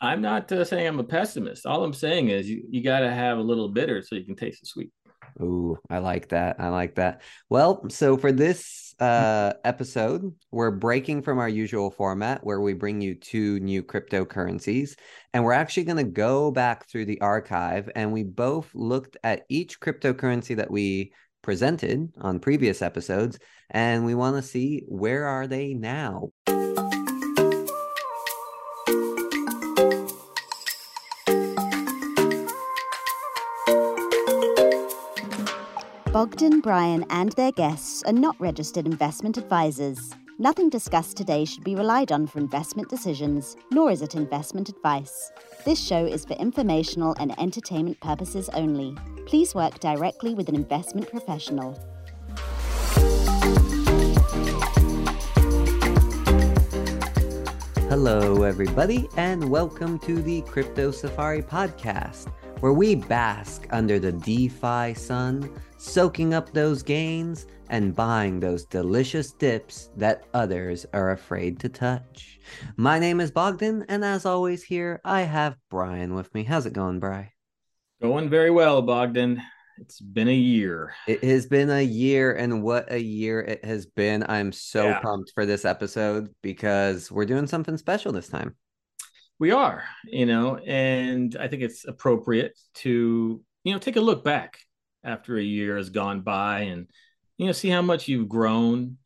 I'm not uh, saying I'm a pessimist. All I'm saying is you, you got to have a little bitter so you can taste the sweet. Ooh, I like that. I like that. Well, so for this uh episode, we're breaking from our usual format where we bring you two new cryptocurrencies and we're actually going to go back through the archive and we both looked at each cryptocurrency that we presented on previous episodes and we want to see where are they now. Bogdan, Brian, and their guests are not registered investment advisors. Nothing discussed today should be relied on for investment decisions, nor is it investment advice. This show is for informational and entertainment purposes only. Please work directly with an investment professional. Hello, everybody, and welcome to the Crypto Safari podcast, where we bask under the DeFi sun, soaking up those gains and buying those delicious dips that others are afraid to touch. My name is Bogdan, and as always, here I have Brian with me. How's it going, Bry? Going very well, Bogdan. It's been a year. It has been a year, and what a year it has been. I'm so Yeah. pumped for this episode because we're doing something special this time. We are, you know, and I think it's appropriate to, you know, take a look back after a year has gone by and, you know, see how much you've grown,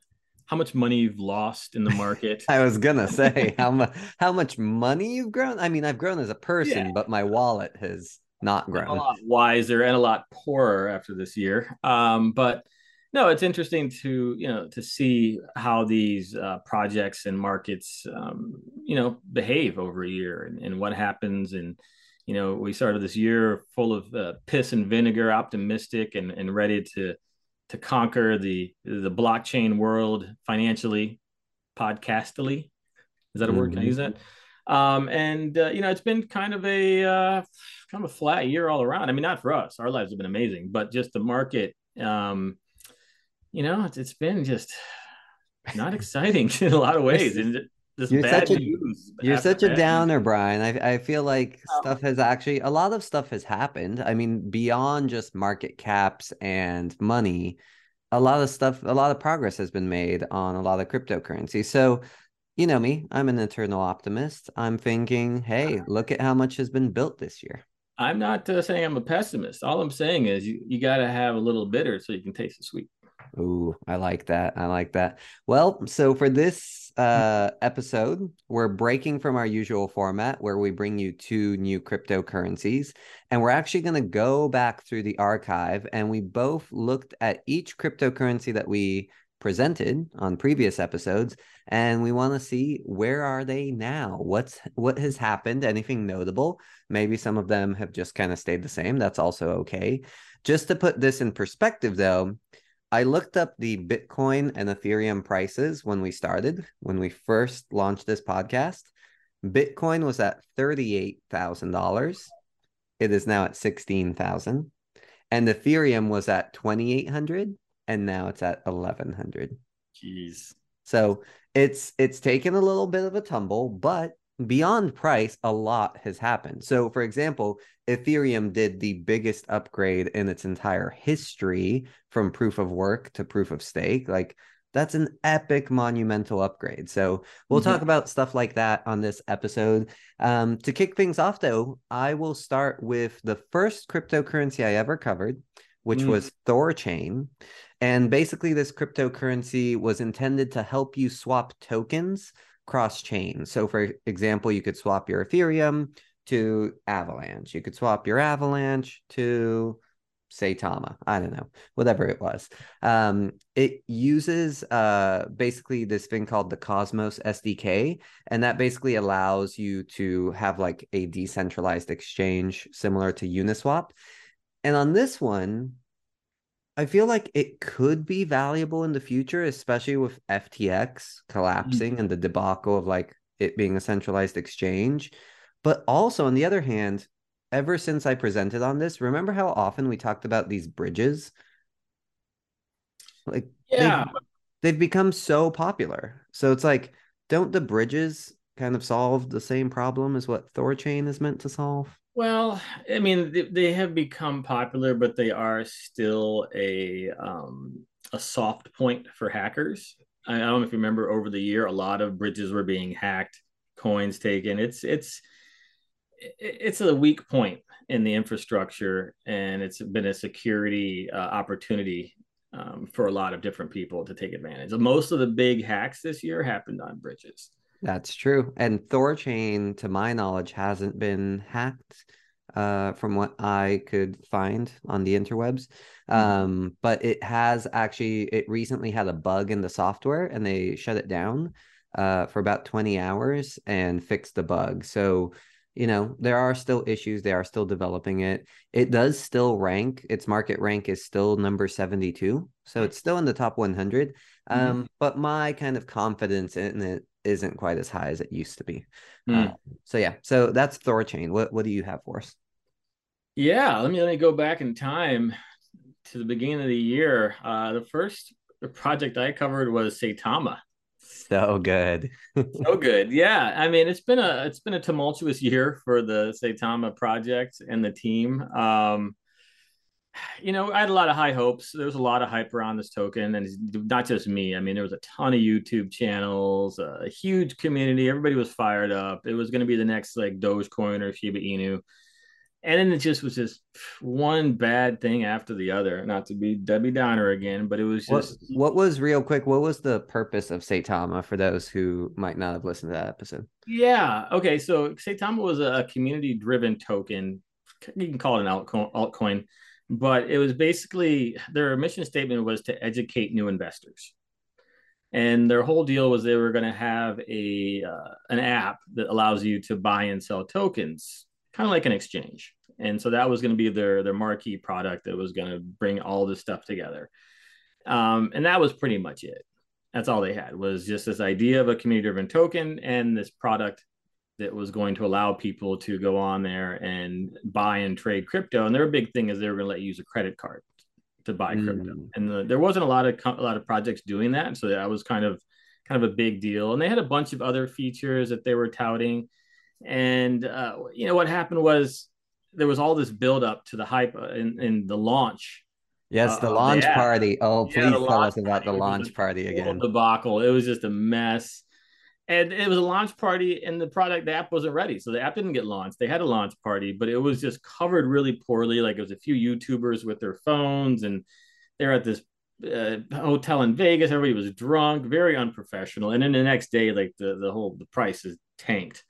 how much money you've lost in the market. I was gonna say how much how much money you've grown. I mean, I've grown as a person, Yeah. but my wallet has not grown a lot wiser and a lot poorer after this year. Um, but no, it's interesting to you know to see how these uh, projects and markets um, you know behave over a year and, and what happens. And you know we started this year full of uh, piss and vinegar, optimistic and and ready to to conquer the the blockchain world financially, podcastily. Is that a word? Can I Mhm. use that? Um, and uh, you know, it's been kind of a uh, kind of a flat year all around. I mean, not for us; our lives have been amazing, but just the market. Um, you know, it's, it's been just not exciting in a lot of ways, and just You're bad such a- news. You're such a downer, news. Brian. I I feel like Oh. stuff has actually a lot of stuff has happened. I mean, beyond just market caps and money, a lot of stuff, a lot of progress has been made on a lot of cryptocurrency. So, you know me, I'm an eternal optimist. I'm thinking, hey, look at how much has been built this year. I'm not uh, saying I'm a pessimist. All I'm saying is you, you got to have a little bitter so you can taste the sweet. Ooh, I like that. I like that. Well, so for this uh episode, we're breaking from our usual format where we bring you two new cryptocurrencies and we're actually going to go back through the archive and we both looked at each cryptocurrency that we presented on previous episodes and we want to see where are they now? What's what has happened? Anything notable? Maybe some of them have just kind of stayed the same. That's also okay. Just to put this in perspective though, I looked up the Bitcoin and Ethereum prices when we started, when we first launched this podcast. Bitcoin was at $38,000. It is now at 16,000. And Ethereum was at 2,800 and now it's at 1,100. Jeez. So it's it's taken a little bit of a tumble, but beyond price, a lot has happened. So, for example, Ethereum did the biggest upgrade in its entire history from proof of work to proof of stake. Like that's an epic monumental upgrade. So we'll Mhm. talk about stuff like that on this episode. Um, to kick things off, though, I will start with the first cryptocurrency I ever covered, which Mm. was Thorchain. And basically, this cryptocurrency was intended to help you swap tokens cross chain. So, for example, you could swap your Ethereum to Avalanche. You could swap your Avalanche to Saitama. I don't know, whatever it was. Um, it uses uh, basically this thing called the Cosmos SDK, and that basically allows you to have like a decentralized exchange similar to Uniswap. And on this one, I feel like it could be valuable in the future, especially with FTX collapsing and the debacle of like it being a centralized exchange. But also, on the other hand, ever since I presented on this, remember how often we talked about these bridges? Like Yeah. they've, they've become so popular. So it's like, don't the bridges kind of solve the same problem as what Thorchain is meant to solve? Well, I mean, they, they have become popular, but they are still a um, a soft point for hackers. I, I don't know if you remember over the year, a lot of bridges were being hacked, coins taken. It's it's it's a weak point in the infrastructure, and it's been a security uh, opportunity um, for a lot of different people to take advantage. Most of the big hacks this year happened on bridges. That's true. And Thorchain, to my knowledge, hasn't been hacked uh, from what I could find on the interwebs. Mm-hmm. Um, but it has actually, it recently had a bug in the software and they shut it down uh, for about 20 hours and fixed the bug. So, you know, there are still issues. They are still developing it. It does still rank. Its market rank is still number 72. So it's still in the top 100. Mm-hmm. Um, but my kind of confidence in it isn't quite as high as it used to be. Mm. Uh, so yeah, so that's Thorchain. What what do you have for us? Yeah, let me let me go back in time to the beginning of the year. Uh, the first project I covered was Saitama. So good. so good. Yeah. I mean, it's been a it's been a tumultuous year for the Saitama project and the team. Um, you know, I had a lot of high hopes. There was a lot of hype around this token, and not just me. I mean, there was a ton of YouTube channels, a huge community. Everybody was fired up. It was going to be the next like Dogecoin or Shiba Inu, and then it just was just one bad thing after the other. Not to be Debbie Downer again, but it was just. What, what was real quick? What was the purpose of Saitama for those who might not have listened to that episode? Yeah. Okay. So Saitama was a community-driven token. You can call it an altcoin but it was basically their mission statement was to educate new investors and their whole deal was they were going to have a uh, an app that allows you to buy and sell tokens kind of like an exchange and so that was going to be their their marquee product that was going to bring all this stuff together um, and that was pretty much it that's all they had was just this idea of a community driven token and this product that was going to allow people to go on there and buy and trade crypto. And their big thing is they were going to let you use a credit card to buy mm. crypto. And the, there wasn't a lot of a lot of projects doing that, so that was kind of kind of a big deal. And they had a bunch of other features that they were touting. And uh, you know what happened was there was all this build up to the hype in, in the launch. Yes, the uh, launch party. Oh, please yeah, tell us about the launch party again. Debacle. It was just a mess and it was a launch party and the product the app wasn't ready so the app didn't get launched they had a launch party but it was just covered really poorly like it was a few youtubers with their phones and they're at this uh, hotel in vegas everybody was drunk very unprofessional and then the next day like the, the whole the price is tanked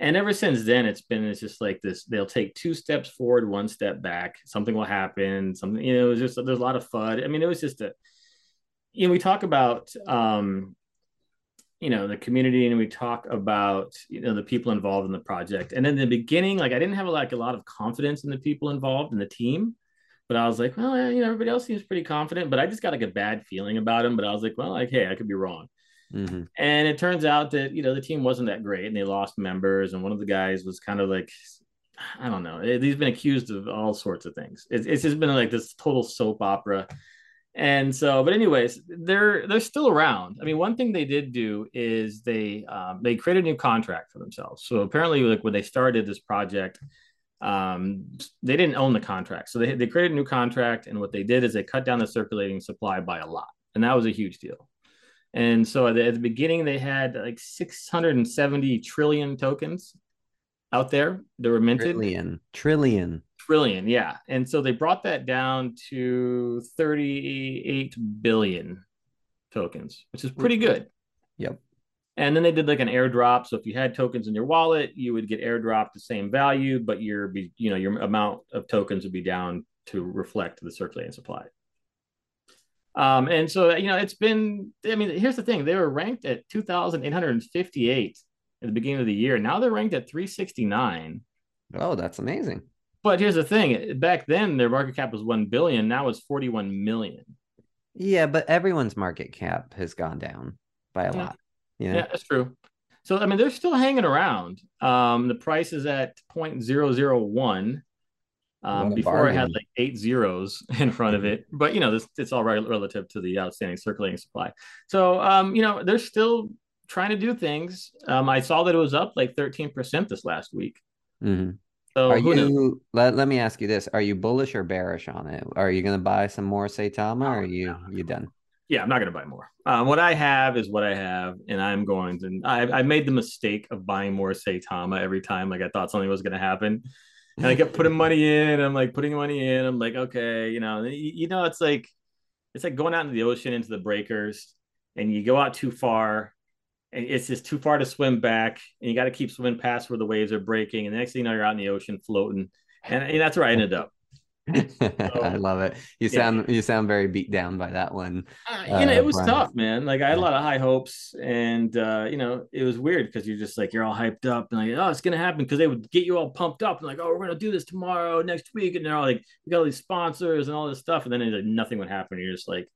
and ever since then it's been it's just like this they'll take two steps forward one step back. Something will happen. Something you know it was just there's a lot of fud. I mean it was just a you know we talk about um you know the community and we talk about you know the people involved in the project. And in the beginning like i didn't have like a lot of confidence in the people involved in the team but i was like well you know everybody else seems pretty confident but i just got like a bad feeling about them but i was like well like hey i could be wrong mm-hmm. and it turns out that you know the team wasn't that great and they lost members and one of the guys was kind of like i don't know. He's been accused of all sorts of things. It's, it's just been like this total soap opera. And so but anyways they're they're still around. I mean one thing they did do is they um, they created a new contract for themselves. So apparently like when they started this project um, they didn't own the contract. So they, they created a new contract and what they did is they cut down the circulating supply by a lot. And that was a huge deal and so at the, at the beginning they had like 670 trillion tokens out there that were minted trillion trillion trillion, yeah. And so they brought that down to 38 billion tokens, which is pretty good. Yep. And then they did like an airdrop. So if you had tokens in your wallet, you would get airdropped the same value, but your you know your amount of tokens would be down to reflect the circulating supply. Um, and so you know it's been. I mean, here's the thing: they were ranked at 2,858 at the beginning of the year. Now they're ranked at 369. Oh, that's amazing. But here's the thing: back then, their market cap was one billion. Now it's forty-one million. Yeah, but everyone's market cap has gone down by a yeah. lot. Yeah, yeah, that's true. So I mean, they're still hanging around. Um, the price is at 0.001. Um, before. I had like eight zeros in front of it, but you know, this it's all right relative to the outstanding circulating supply. So um, you know, they're still trying to do things. Um, I saw that it was up like 13% this last week. Mm-hmm. So Are you? Let, let me ask you this: Are you bullish or bearish on it? Are you going to buy some more Saitama, or are you you done? Yeah, I'm not going to buy more. Um, what I have is what I have, and I'm going to. I, I made the mistake of buying more Saitama every time. Like I thought something was going to happen, and I kept putting money in. I'm like putting money in. I'm like, okay, you know, you, know, it's like it's like going out into the ocean into the breakers, and you go out too far, and it's just too far to swim back, and you got to keep swimming past where the waves are breaking, and the next thing you know, you're out in the ocean floating, and, and that's where I ended up. I love it. You Yeah. sound you sound very beat down by that one. Uh, you know, Uh, it was Brian. tough, man. Like I had a lot of high hopes, and uh, you know, it was weird because you're just like you're all hyped up and like, oh, it's gonna happen because they would get you all pumped up and like, oh, we're gonna do this tomorrow, next week, and they're all like, we got all these sponsors and all this stuff, and then like, nothing would happen. You're just like,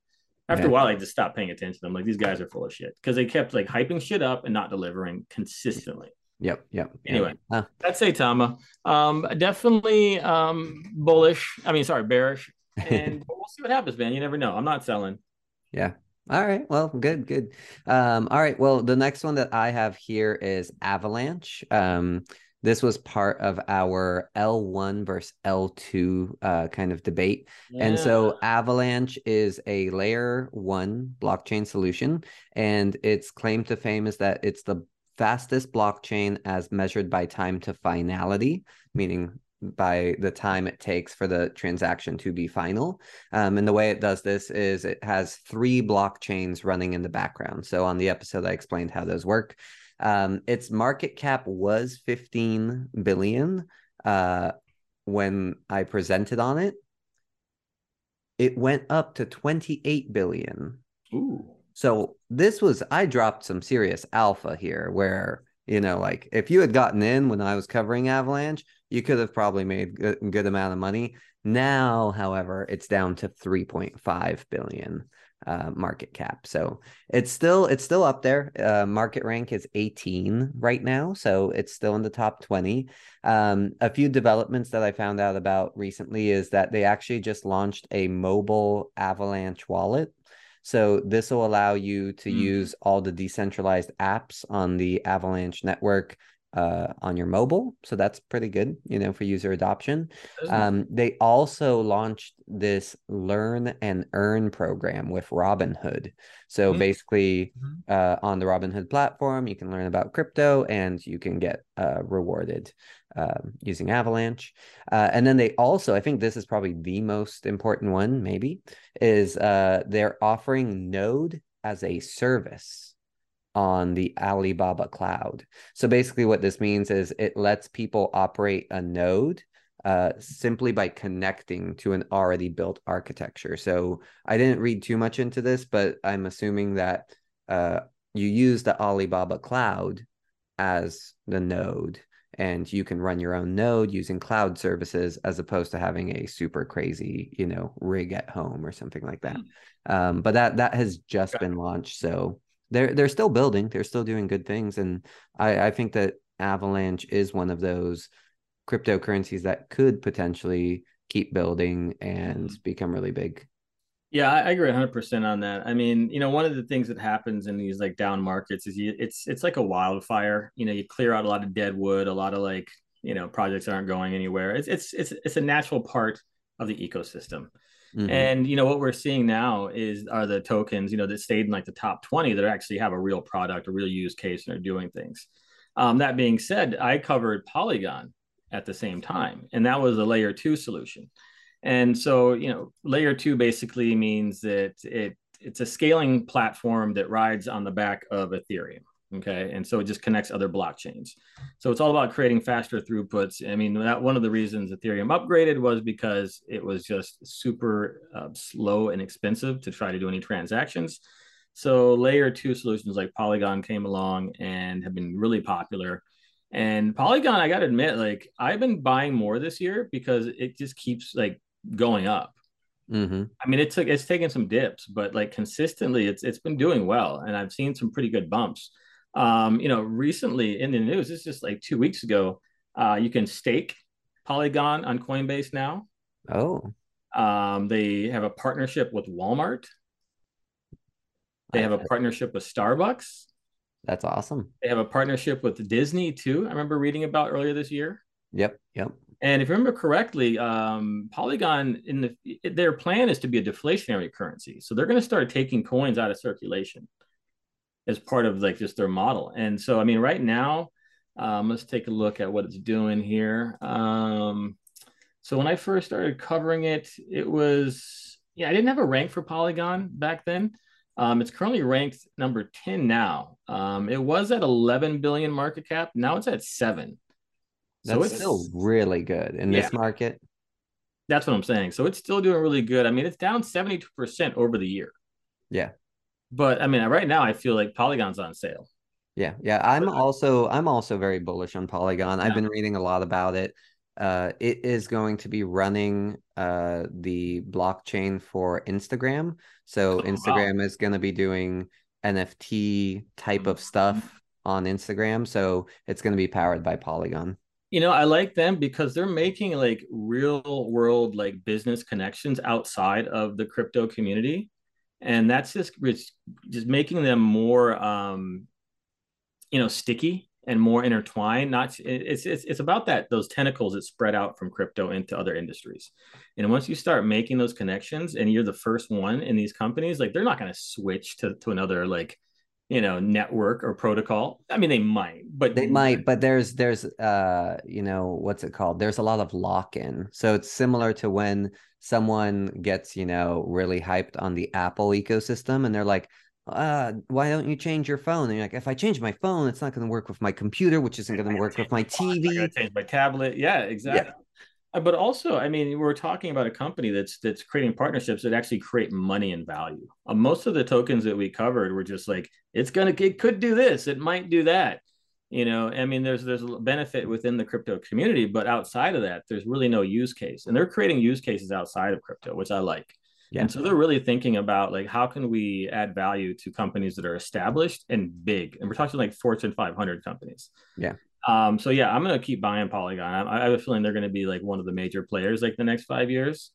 after Yeah. a while, I just stopped paying attention. I'm like, these guys are full of shit because they kept like hyping shit up and not delivering consistently. Yep, yep. Anyway. Ah, That's Saitama. Um, definitely um bullish. I mean, sorry, bearish. And we'll see what happens, man. You never know. I'm not selling. Yeah. All right. Well, good, good. Um, all right. Well, the next one that I have here is Avalanche. Um, this was part of our L1 versus L2 uh, kind of debate. And so Avalanche is a layer one blockchain solution, and its claim to fame is that it's the fastest blockchain as measured by time to finality, meaning by the time it takes for the transaction to be final. Um, and the way it does this is it has three blockchains running in the background. So on the episode, I explained how those work. Um, its market cap was 15 billion uh, when I presented on it. It went up to 28 billion. Ooh. So this was I dropped some serious alpha here where you know like if you had gotten in when I was covering Avalanche, you could have probably made a good amount of money. Now, however, it's down to 3.5 billion uh, market cap. So it's still it's still up there. Uh, market rank is 18 right now, so it's still in the top 20. Um, a few developments that I found out about recently is that they actually just launched a mobile Avalanche wallet. So this will allow you to Mm. use all the decentralized apps on the Avalanche network uh, on your mobile. So that's pretty good, you know, for user adoption. Um, they also launched this learn and earn program with Robinhood. So Mm. basically, Mhm. uh, on the Robinhood platform, you can learn about crypto and you can get uh, rewarded um, using Avalanche. Uh, and then they also, I think this is probably the most important one, maybe, is uh, they're offering Node as a service on the Alibaba cloud. So basically, what this means is it lets people operate a node uh, simply by connecting to an already built architecture. So I didn't read too much into this, but I'm assuming that uh, you use the Alibaba cloud as the node. And you can run your own node using cloud services as opposed to having a super crazy, you know, rig at home or something like that. Um, but that that has just Okay. been launched. So they're they're still building they're still doing good things and i i think that avalanche is one of those cryptocurrencies that could potentially keep building and mm-hmm. become really big Yeah, I I agree 100% on that. I mean, you know, one of the things that happens in these like down markets is you it's it's like a wildfire. You know, you clear out a lot of dead wood, a lot of like, you know, projects aren't going anywhere. It's it's it's it's a natural part of the ecosystem. Mhm. And you know what we're seeing now is are the tokens, you know, that stayed in like the top 20 that actually have a real product, a real use case, and are doing things. Um, that being said, I covered Polygon at the same time, and that was a layer two solution. And so, you know, layer two basically means that it it's a scaling platform that rides on the back of Ethereum. Okay. And so it just connects other blockchains. So it's all about creating faster throughputs. I mean, that one of the reasons Ethereum upgraded was because it was just super uh, slow and expensive to try to do any transactions. So layer two solutions like Polygon came along and have been really popular. And Polygon, I got to admit, like I've been buying more this year because it just keeps like going up. Mhm. I mean, it took it's taken some dips, but like consistently, it's it's been doing well, and I've seen some pretty good bumps. Um, you know, recently in the news, it's just like two weeks ago, uh, you can stake Polygon on Coinbase now. oh Um, they have a partnership with Walmart. They have a partnership with Starbucks. That's awesome. They have a partnership with Disney too. I remember reading about earlier this year. Yep. Yep. And if you remember correctly, um, Polygon in the their plan is to be a deflationary currency. So they're going to start taking coins out of circulation as part of like just their model. And so, I mean, right now, um, let's take a look at what it's doing here. Um, so when I first started covering it, it was yeah, I didn't have a rank for Polygon back then. Um, it's currently ranked number 10 now. Um, it was at 11 billion market cap. Now it's at seven. That's so it's still really good in yeah. this market. That's what I'm saying. So it's still doing really good. I mean, it's down 72% over the year. Yeah. But I mean, right now I feel like Polygon's on sale. Yeah. Yeah. I'm also I'm also very bullish on Polygon. Yeah. I've been reading a lot about it. Uh, it is going to be running uh, the blockchain for Instagram. So oh, Instagram wow. is going to be doing NFT type of stuff mm-hmm. on Instagram. So it's going to be powered by Polygon you know i like them because they're making like real world like business connections outside of the crypto community and that's just just making them more um you know sticky and more intertwined not it's it's, it's about that those tentacles that spread out from crypto into other industries. And once you start making those connections and you're the first one in these companies like they're not going to switch to to another like you know network or protocol. I mean they might but they might but there's there's uh you know what's it called? There's a lot of lock-in. So it's similar to when someone gets you know really hyped on the apple ecosystem and they're like uh why don't you change your phone? And you're like if i change my phone it's not going to work with my computer which isn't going to work with my tv change my tablet. Yeah exactly. yeah. Uh, but also i mean we're talking about a company that's that's creating partnerships that actually create money and value. Uh, most of the tokens that we covered were just like it's gonna it could do this it might do that. You know i mean there's there's a benefit within the crypto community but outside of that there's really no use case. And they're creating use cases outside of crypto which i like. Yeah. and so they're really thinking about like how can we add value to companies that are established and big? And we're talking like fortune 500 companies. Yeah um, so yeah, I'm gonna keep buying Polygon. I, I have a feeling they're gonna be like one of the major players like the next five years,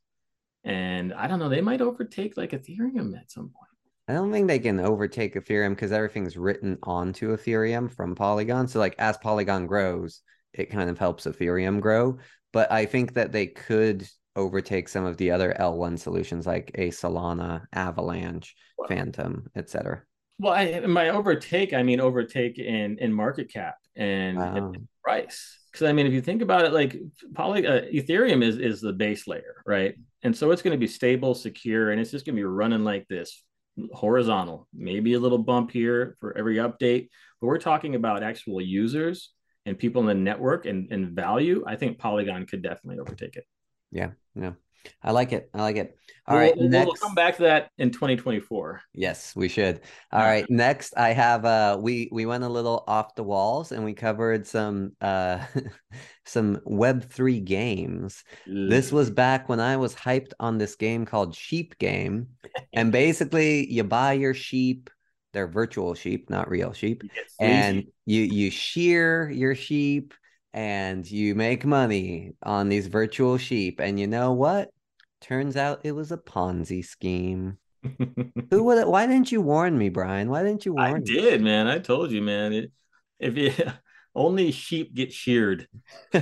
and I don't know, they might overtake like Ethereum at some point. I don't think they can overtake Ethereum because everything's written onto Ethereum from Polygon. So like as Polygon grows, it kind of helps Ethereum grow. But I think that they could overtake some of the other L1 solutions like a Solana, Avalanche. Fantom, etc. Well, I, my overtake, I mean overtake in in market cap and, wow. and price. Because I mean, if you think about it, like poly uh, Ethereum is is the base layer, right? And so it's going to be stable, secure, and it's just going to be running like this, horizontal. Maybe a little bump here for every update, but we're talking about actual users and people in the network and, and value. I think Polygon could definitely overtake it. Yeah, yeah. I like it. I like it. All we'll, right, we'll, next... we'll come back to that in 2024. Yes, we should. All right, next I have uh we we went a little off the walls and we covered some uh some web3 games. This was back when I was hyped on this game called Sheep Game. and basically you buy your sheep, they're virtual sheep, not real sheep. And you you shear your sheep and you make money on these virtual sheep. And you know what? Turns out it was a Ponzi scheme. Who would? Why didn't you warn me, Brian? Why didn't you warn I me? did, man. I told you, man. It, if you only sheep get sheared. yeah,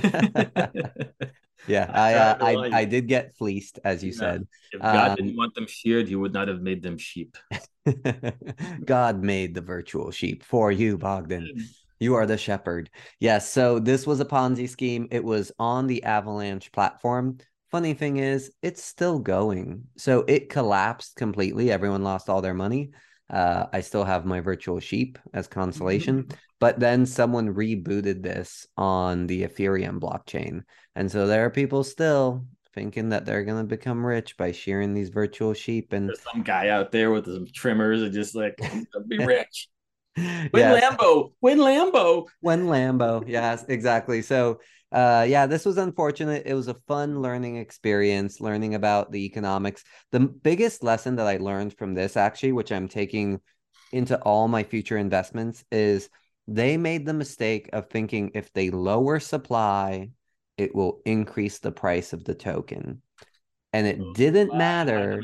I uh, I, I did get fleeced, as you yeah. said. If God um, didn't want them sheared, He would not have made them sheep. God made the virtual sheep for you, Bogdan. You are the shepherd. Yes. So this was a Ponzi scheme. It was on the Avalanche platform. Funny thing is, it's still going. So it collapsed completely. Everyone lost all their money. Uh, I still have my virtual sheep as consolation. Mm-hmm. But then someone rebooted this on the Ethereum blockchain. And so there are people still thinking that they're going to become rich by shearing these virtual sheep. And there's some guy out there with some trimmers and just like, be rich. Win yes. Lambo, win Lambo, win Lambo. Yes, exactly. So, uh, yeah, this was unfortunate. It was a fun learning experience, learning about the economics. The biggest lesson that I learned from this, actually, which I'm taking into all my future investments, is they made the mistake of thinking if they lower supply, it will increase the price of the token. And it oh, didn't matter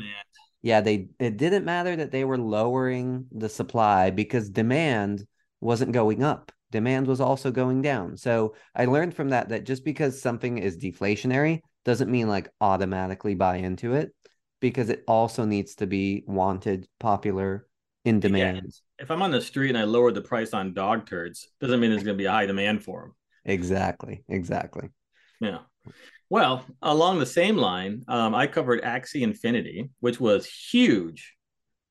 yeah, they it didn't matter that they were lowering the supply because demand wasn't going up. Demand was also going down. So I learned from that that just because something is deflationary doesn't mean like automatically buy into it because it also needs to be wanted, popular, in demand. Yeah. If I'm on the street and I lower the price on dog turds, doesn't mean there's going to be a high demand for them. Exactly. Exactly. Yeah. Well, along the same line, um, I covered Axie Infinity, which was huge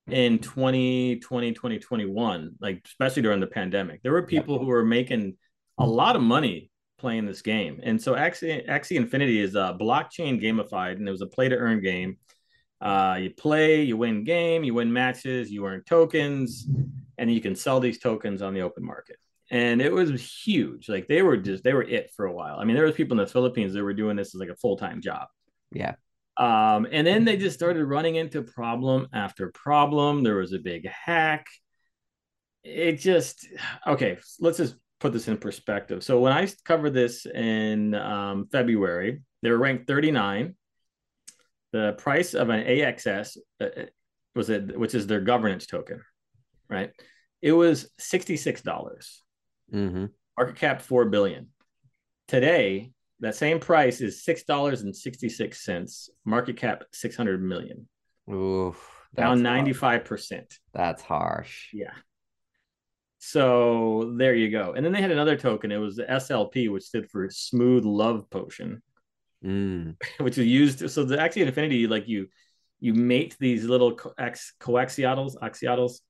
in 2020, 2021, like especially during the pandemic. There were people who were making a lot of money playing this game. And so Axie, Axie Infinity is a blockchain gamified, and it was a play to earn game. Uh, you play, you win game, you win matches, you earn tokens, and you can sell these tokens on the open market. And it was huge. Like they were just they were it for a while. I mean, there was people in the Philippines that were doing this as like a full time job. Yeah. Um, and then they just started running into problem after problem. There was a big hack. It just okay. Let's just put this in perspective. So when I covered this in um, February, they were ranked 39. The price of an AXS uh, uh, was it, which is their governance token, right? It was sixty-six dollars. Mm-hmm. Market cap four billion. Today, that same price is six dollars and sixty six cents. Market cap six hundred million. Ooh, down ninety five percent. That's harsh. Yeah. So there you go. And then they had another token. It was the SLP, which stood for Smooth Love Potion, mm. which is used. So the Axie Infinity, like you, you mate these little coax, coaxiatls, axiatls, axiatls.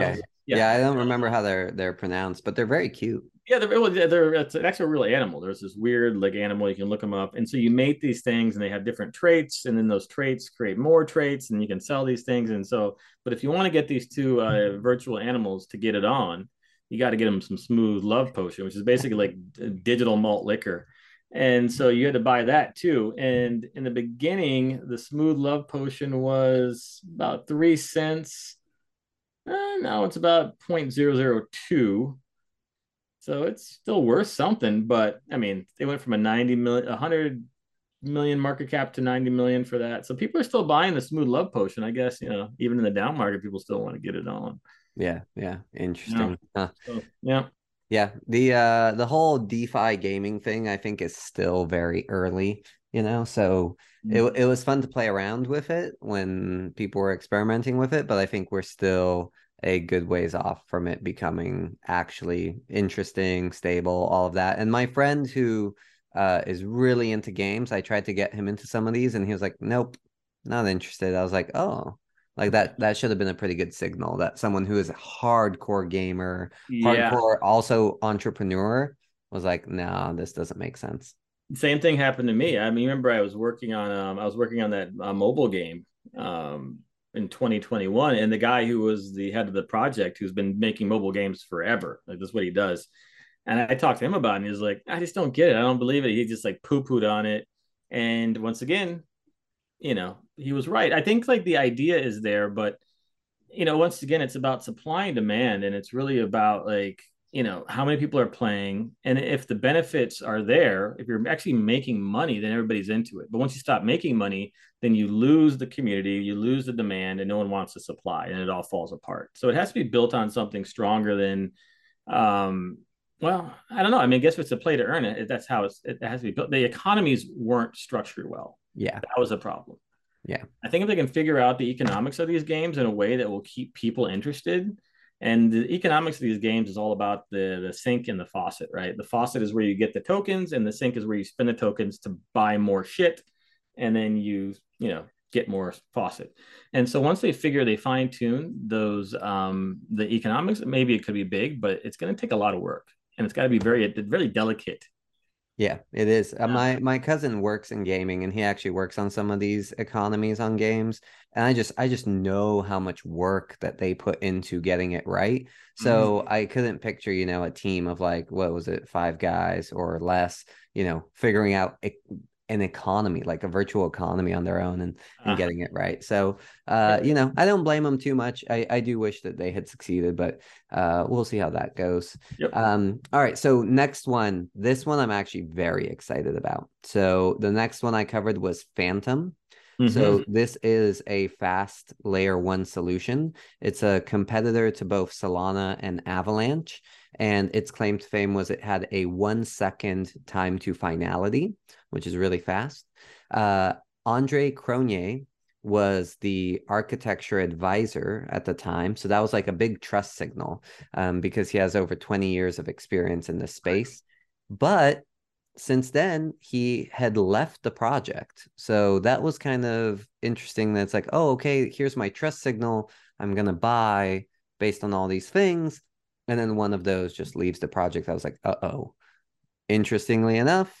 Yeah. yeah. yeah, I don't remember how they're they're pronounced, but they're very cute. Yeah, they're, they're it's an actual real animal. There's this weird like animal you can look them up, and so you mate these things, and they have different traits, and then those traits create more traits, and you can sell these things. And so, but if you want to get these two uh, virtual animals to get it on, you got to get them some smooth love potion, which is basically like digital malt liquor. And so you had to buy that too. And in the beginning, the smooth love potion was about three cents. Uh, now it's about 0.002 so it's still worth something, but I mean, they went from a 90 million, 100 million market cap to 90 million for that. So people are still buying the smooth love potion. I guess, you know, even in the down market, people still want to get it on. Yeah. Yeah. Interesting. Yeah. Huh. So, yeah. Yeah. The, uh, the whole DeFi gaming thing, I think is still very early, you know, so mm-hmm. it, it was fun to play around with it when people were experimenting with it, but I think we're still a good ways off from it becoming actually interesting, stable, all of that. And my friend who uh, is really into games, I tried to get him into some of these, and he was like, "Nope, not interested." I was like, "Oh." Like that, that should have been a pretty good signal that someone who is a hardcore gamer, yeah. hardcore also entrepreneur, was like, "No, nah, this doesn't make sense." Same thing happened to me. I mean, remember I was working on, um, I was working on that uh, mobile game, um, in 2021 and the guy who was the head of the project who's been making mobile games forever like that's what he does. And i talked to him about it and he's like i just don't get it. I don't believe it. He just like poo-pooed on it. And once again you know he was right. I think like the idea is there but you know once again it's about supply and demand and it's really about like you know how many people are playing and if the benefits are there if you're actually making money then everybody's into it. But once you stop making money then you lose the community you lose the demand and no one wants to supply and it all falls apart. So it has to be built on something stronger than um well i don't know. I mean i guess if it's a play to earn it that's how it has to be built. The economies weren't structured well. Yeah. That was a problem. Yeah. I think if they can figure out the economics of these games in a way that will keep people interested and the economics of these games is all about the the sink and the faucet, right? The faucet is where you get the tokens, and the sink is where you spend the tokens to buy more shit, and then you you know get more faucet. And so once they figure they fine tune those um, the economics, maybe it could be big, but it's going to take a lot of work, and it's got to be very very delicate yeah, it is. Uh, my my cousin works in gaming and he actually works on some of these economies on games and I just I just know how much work that they put into getting it right. So mm-hmm. I couldn't picture, you know, a team of like what was it, 5 guys or less, you know, figuring out an economy, like a virtual economy on their own and, and uh getting it right. So, uh, you know, I don't blame them too much. I, I do wish that they had succeeded, but uh, we'll see how that goes. Yep. Um, all right. So, next one, this one I'm actually very excited about. So, the next one I covered was Fantom. Mm-hmm. So this is a fast layer one solution. It's a competitor to both Solana and Avalanche. And its claim to fame was it had a one second time to finality, which is really fast. Uh, Andre Cronje was the architecture advisor at the time. So that was like a big trust signal um, because he has over 20 years of experience in this space. But since then, he had left the project. So that was kind of interesting. That's like, oh, okay, here's my trust signal. I'm going to buy based on all these things. And then one of those just leaves the project. I was like, uh oh. Interestingly enough,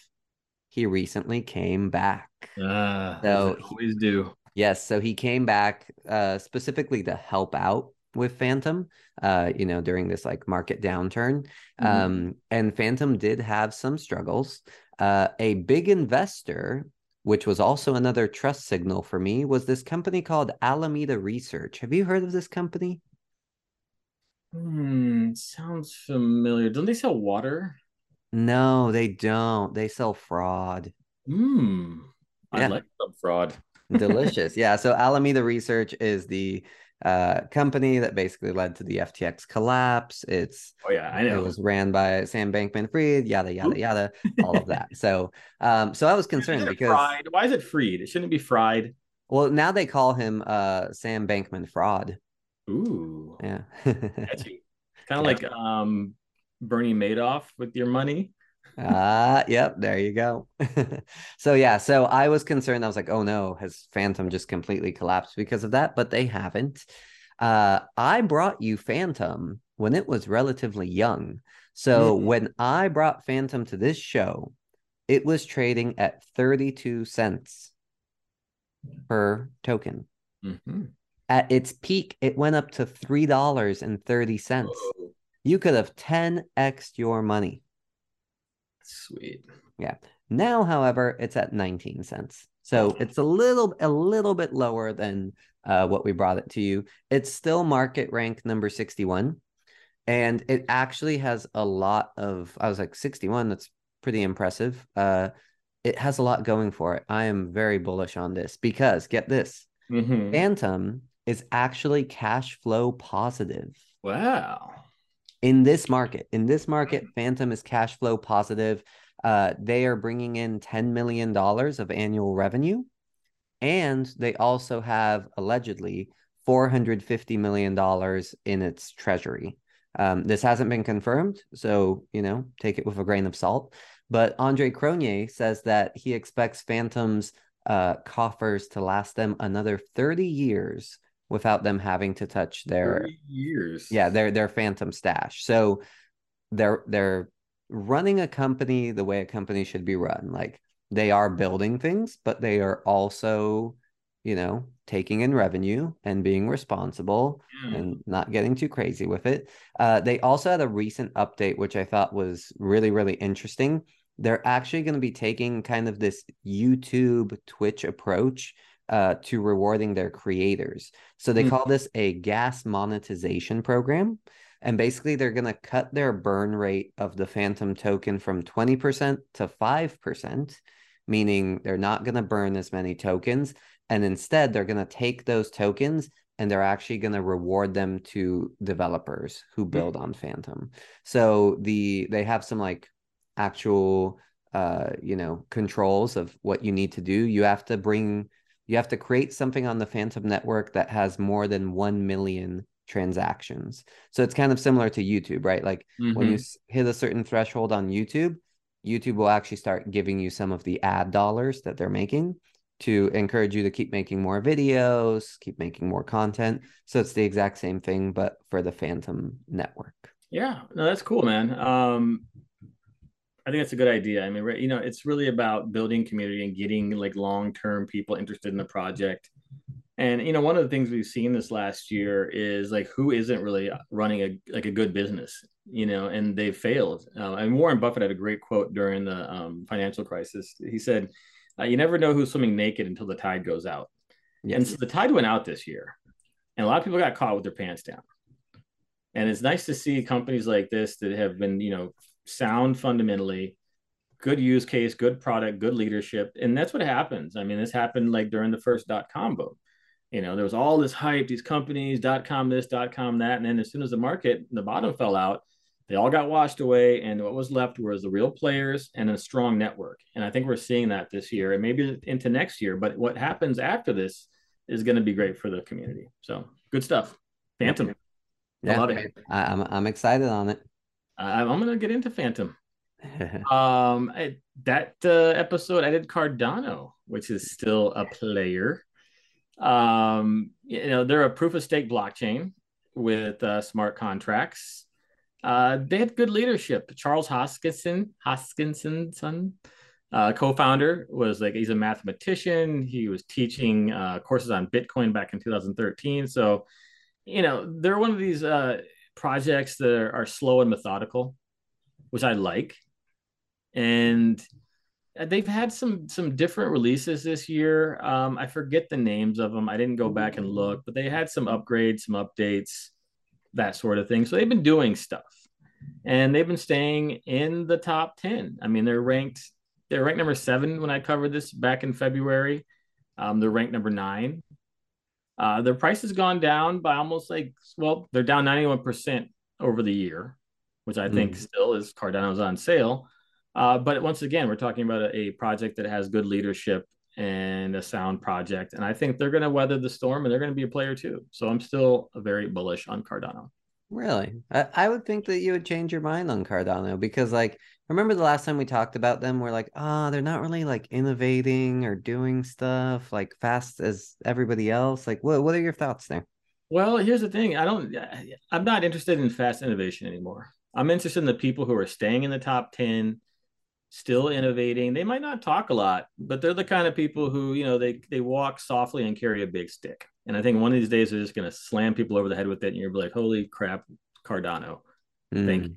he recently came back. Uh, so always do. Yes, so he came back uh, specifically to help out with Fantom, uh, you know, during this like market downturn. Mm-hmm. Um, and Fantom did have some struggles. Uh, a big investor, which was also another trust signal for me, was this company called Alameda Research. Have you heard of this company? Hmm, sounds familiar. Don't they sell water? No, they don't. They sell fraud. Hmm. I yeah. like some fraud. Delicious. Yeah. So Alameda Research is the uh, company that basically led to the FTX collapse. It's oh yeah, I know. It was ran by Sam Bankman-Fried, yada yada yada, all of that. So, um, so I was concerned because fried? why is it freed? It shouldn't be fried. Well, now they call him uh, Sam Bankman Fraud. Ooh, yeah, kind of like um, Bernie Madoff with your money. Ah, uh, yep, there you go. so yeah, so I was concerned. I was like, oh no, has Fantom just completely collapsed because of that? But they haven't. Uh, I brought you Fantom when it was relatively young. So mm-hmm. when I brought Fantom to this show, it was trading at 32 cents per token. Mm-hmm. At its peak, it went up to $3.30. You could have 10x your money. Sweet. Yeah. Now, however, it's at 19 cents. So it's a little a little bit lower than uh, what we brought it to you. It's still market rank number 61. And it actually has a lot of I was like 61, that's pretty impressive. Uh it has a lot going for it. I am very bullish on this because get this. Mm-hmm. Fantom is actually cash flow positive. Wow in this market. In this market, mm-hmm. Fantom is cash flow positive. Uh, they are bringing in $10 million of annual revenue. And they also have allegedly $450 million in its treasury. Um, this hasn't been confirmed, so you know, take it with a grain of salt. But Andre Cronje says that he expects Fantom's uh, coffers to last them another 30 years without them having to touch their years. Yeah, their their phantom stash. So they're they're running a company the way a company should be run. Like they are building things, but they are also, you know, taking in revenue and being responsible yeah. and not getting too crazy with it. Uh, they also had a recent update, which I thought was really, really interesting. They're actually going to be taking kind of this YouTube Twitch approach uh, to rewarding their creators. So they mm. call this a gas monetization program. And basically, they're going to cut their burn rate of the Fantom token from 20% to 5%, meaning they're not going to burn as many tokens. And instead, they're going to take those tokens and they're actually going to reward them to developers who hmm. build on Fantom. So the they have some like actual uh you know controls of what you need to do. You have to bring you have to create something on the Fantom network that has more than 1 million transactions. So it's kind of similar to YouTube, right? Like mm-hmm. when you mm-hmm. hit a certain threshold on YouTube, YouTube will actually start giving you some of the ad dollars that they're making to encourage you to keep making more videos, keep making more content. So it's the exact same thing, but for the Fantom network. Yeah, no, that's cool, man. Um, I think that's a good idea. I mean, you know, it's really about building community and getting like long term people interested in the project. And you know, one of the things we've seen this last year is like who isn't really running a like a good business, you know, and they've failed. Uh, and Warren Buffett had a great quote during the um, financial crisis. He said, uh, "You never know who's swimming naked until the tide goes out." Yes. And so the tide went out this year, and a lot of people got caught with their pants down. And it's nice to see companies like this that have been, you know, sound fundamentally, good use case, good product, good leadership. And that's what happens. I mean, this happened like during the first dot com boom. You know, there was all this hype, these companies, dot com this, dot com that. And then as soon as the market, the bottom fell out, they all got washed away. And what was left was the real players and a strong network. And I think we're seeing that this year and maybe into next year. But what happens after this is going to be great for the community. So good stuff. Fantom. Yeah, I love it. I, am I'm excited on it. I'm, to get into Fantom. um, I, that uh, episode I did Cardano, which is still a player. Um, you know, they're a proof of stake blockchain with uh, smart contracts. Uh, they had good leadership. Charles Hoskinson, Hoskinson, son, uh, co-founder, was like he's a mathematician. He was teaching uh, courses on Bitcoin back in 2013. So, you know, they're one of these uh, projects that are, are slow and methodical, which I like. And they've had some some different releases this year. Um, I forget the names of them. I didn't go back and look, but they had some upgrades, some updates, that sort of thing. So they've been doing stuff, and they've been staying in the top ten. I mean, they're ranked they're ranked number seven when I covered this back in February. Um, they're ranked number nine. Uh, their price has gone down by almost like well, they're down ninety one percent over the year, which I think mm. still is Cardano's on sale. Uh, but once again, we're talking about a, a, project that has good leadership and a sound project. And I think they're going to weather the storm and they're going to be a player too. So I'm still very bullish on Cardano. Really? I, I would think that you would change your mind on Cardano because, like, remember the last time we talked about them? We're like, oh, they're not really like innovating or doing stuff like fast as everybody else. Like, what, what are your thoughts there? Well, here's the thing I don't, I'm not interested in fast innovation anymore. I'm interested in the people who are staying in the top 10 still innovating. They might not talk a lot, but they're the kind of people who, you know, they they walk softly and carry a big stick. And I think one of these days they're just going to slam people over the head with it, and you're like, "Holy crap, Cardano!" Mm. Thank you.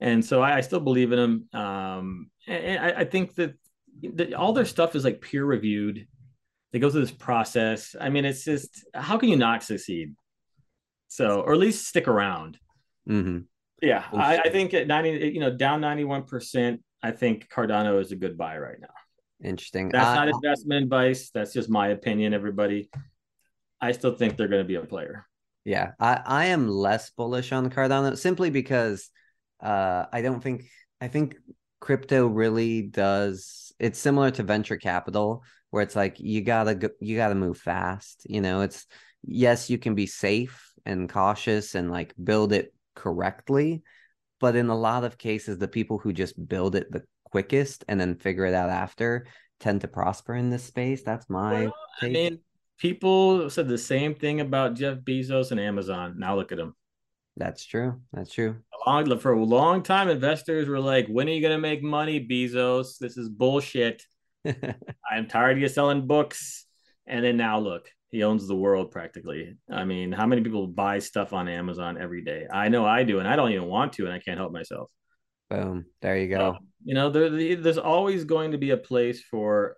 And so I, I, still believe in them. Um, and I, I think that, that all their stuff is like peer reviewed. They go through this process. I mean, it's just how can you not succeed? So, or at least stick around. Mm-hmm. Yeah, I, I, think at ninety, you know, down ninety one percent I think Cardano is a good buy right now. Interesting. That's uh, not investment advice. That's just my opinion, everybody. I still think they're going to be a player. Yeah, I, I am less bullish on Cardano simply because uh, I don't think I think crypto really does. It's similar to venture capital, where it's like you gotta go, you gotta move fast. You know, it's yes, you can be safe and cautious and like build it correctly, but in a lot of cases the people who just build it the quickest and then figure it out after tend to prosper in this space that's my well, i mean people said the same thing about jeff bezos and amazon now look at them that's true that's true long, for a long time investors were like when are you going to make money bezos this is bullshit i'm tired of you selling books and then now look he owns the world practically. I mean, how many people buy stuff on Amazon every day? I know I do, and I don't even want to, and I can't help myself. Boom. There you go. Um, you know, there, there's always going to be a place for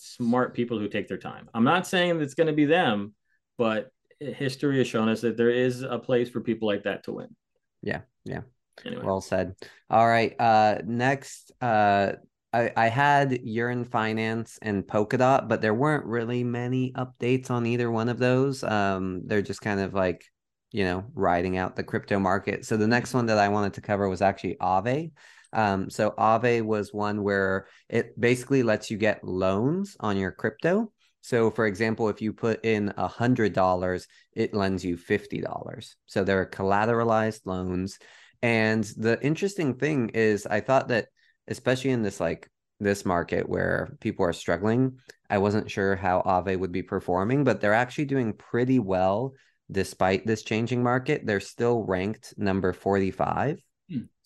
smart people who take their time. I'm not saying it's going to be them, but history has shown us that there is a place for people like that to win. Yeah. Yeah. Anyway. Well said. All right. Uh next uh I, I had Yearn Finance and Polkadot, but there weren't really many updates on either one of those. Um, they're just kind of like, you know, riding out the crypto market. So the next one that I wanted to cover was actually Aave. Um, so Aave was one where it basically lets you get loans on your crypto. So for example, if you put in a hundred dollars, it lends you fifty dollars. So they're collateralized loans. And the interesting thing is I thought that especially in this like this market where people are struggling. I wasn't sure how Aave would be performing, but they're actually doing pretty well despite this changing market. They're still ranked number 45.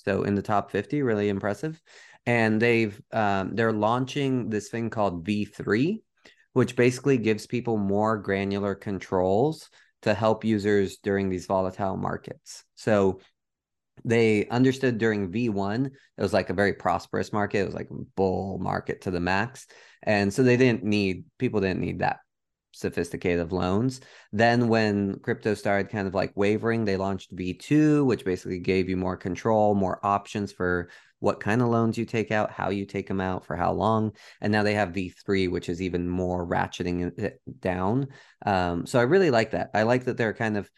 So in the top 50, really impressive. And they've um, they're launching this thing called V3, which basically gives people more granular controls to help users during these volatile markets. So they understood during V1 it was like a very prosperous market. It was like a bull market to the max. And so they didn't need people didn't need that sophisticated loans. Then when crypto started kind of like wavering, they launched V2, which basically gave you more control, more options for what kind of loans you take out, how you take them out, for how long. And now they have V3, which is even more ratcheting it down. Um, so I really like that. I like that they're kind of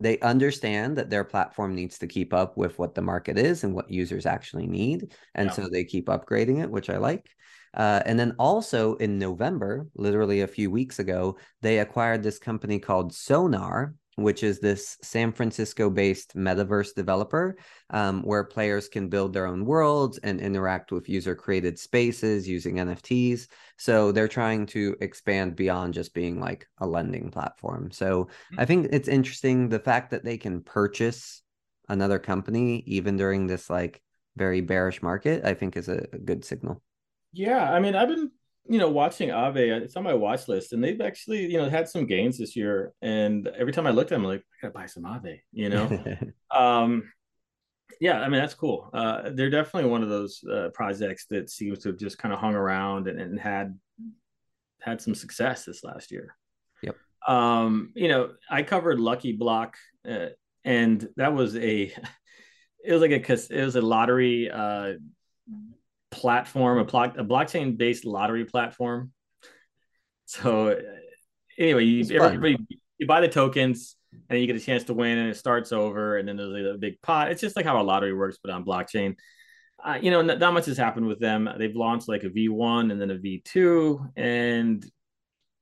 they understand that their platform needs to keep up with what the market is and what users actually need. And yeah. so they keep upgrading it, which I like. Uh, and then also in November, literally a few weeks ago, they acquired this company called Sonar, which is this San Francisco based metaverse developer um, where players can build their own worlds and interact with user created spaces using NFTs. So they're trying to expand beyond just being like a lending platform. So. I think it's interesting the fact that they can purchase another company even during this like very bearish market, I think is a, a good signal. Yeah. I mean, I've been you know, watching Aave. it's on my watch list, and they've actually, you know, had some gains this year. And every time I look at them, I'm like, I gotta buy some Aave. you know. um, yeah, I mean that's cool. Uh, they're definitely one of those uh, projects that seems to have just kind of hung around and, and had had some success this last year. Yep. Um, you know, I covered Lucky Block, uh, and that was a, it was like a, it was a lottery. Uh, platform, a, block, a blockchain based lottery platform. So anyway, you, everybody, you buy the tokens and you get a chance to win and it starts over and then there's a big pot. It's just like how a lottery works, but on blockchain. Uh, you know, not, not, much has happened with them. They've launched like a V1 and then a V2, and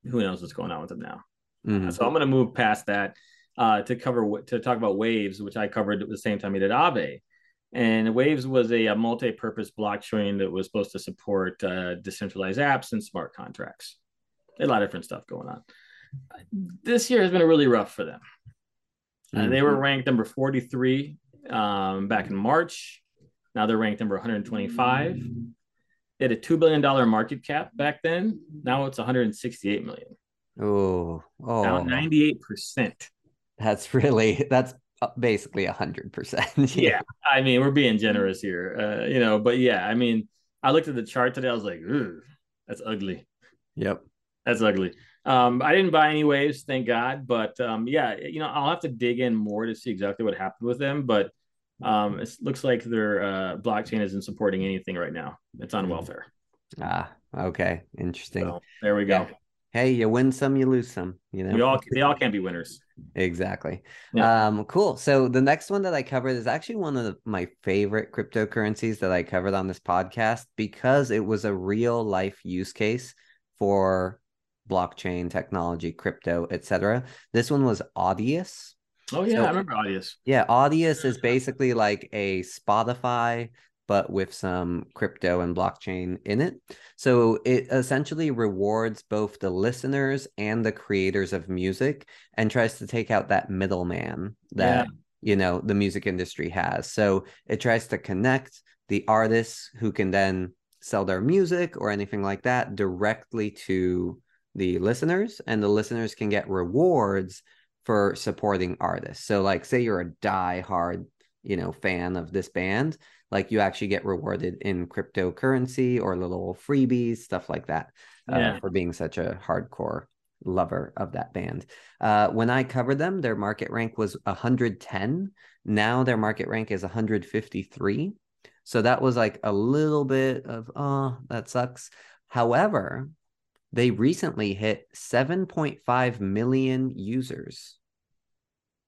who knows what's going on with them now. Mm-hmm. So I'm going to move past that uh, to cover to talk about Waves, which I covered at the same time we did Aave. And Waves was a, a multi-purpose blockchain that was supposed to support uh, decentralized apps and smart contracts. A lot of different stuff going on. This year has been really rough for them. Mm-hmm. Uh, they were mm-hmm. ranked number 43 um, back in March. Now they're ranked number 125. They had a $2 billion market cap back then. Now it's 168 million. Oh, oh. Down 98%. That's really, that's basically a hundred percent. Yeah, I mean we're being generous here, uh, you know. But yeah, I mean, I looked at the chart today. I was like, "Ooh, that's ugly." Yep, that's ugly. Um, I didn't buy any waves, thank God. But um, yeah, you know, I'll have to dig in more to see exactly what happened with them. But um, it looks like their uh, blockchain isn't supporting anything right now. It's on welfare. Ah, okay, interesting. So, there we go. Yeah hey, you win some, you lose some. You know, we all they all can't be winners. exactly. Yeah. Um, cool. So the next one that I covered is actually one of the, my favorite cryptocurrencies that I covered on this podcast because it was a real life use case for blockchain technology, crypto, etc. This one was Audius. Oh yeah, so, I remember Audius. Yeah, Audius is basically like a Spotify but with some crypto and blockchain in it. So it essentially rewards both the listeners and the creators of music and tries to take out that middleman that, yeah. you know, the music industry has. So it tries to connect the artists who can then sell their music or anything like that directly to the listeners and the listeners can get rewards for supporting artists. So like say you're a die hard, you know, fan of this band, like you actually get rewarded in cryptocurrency or little freebies stuff like that uh, for being such a hardcore lover of that band. Uh, when i covered them their market rank was 110 now their market rank is 153 so that was like a little bit of oh that sucks. However they recently hit 7.5 million users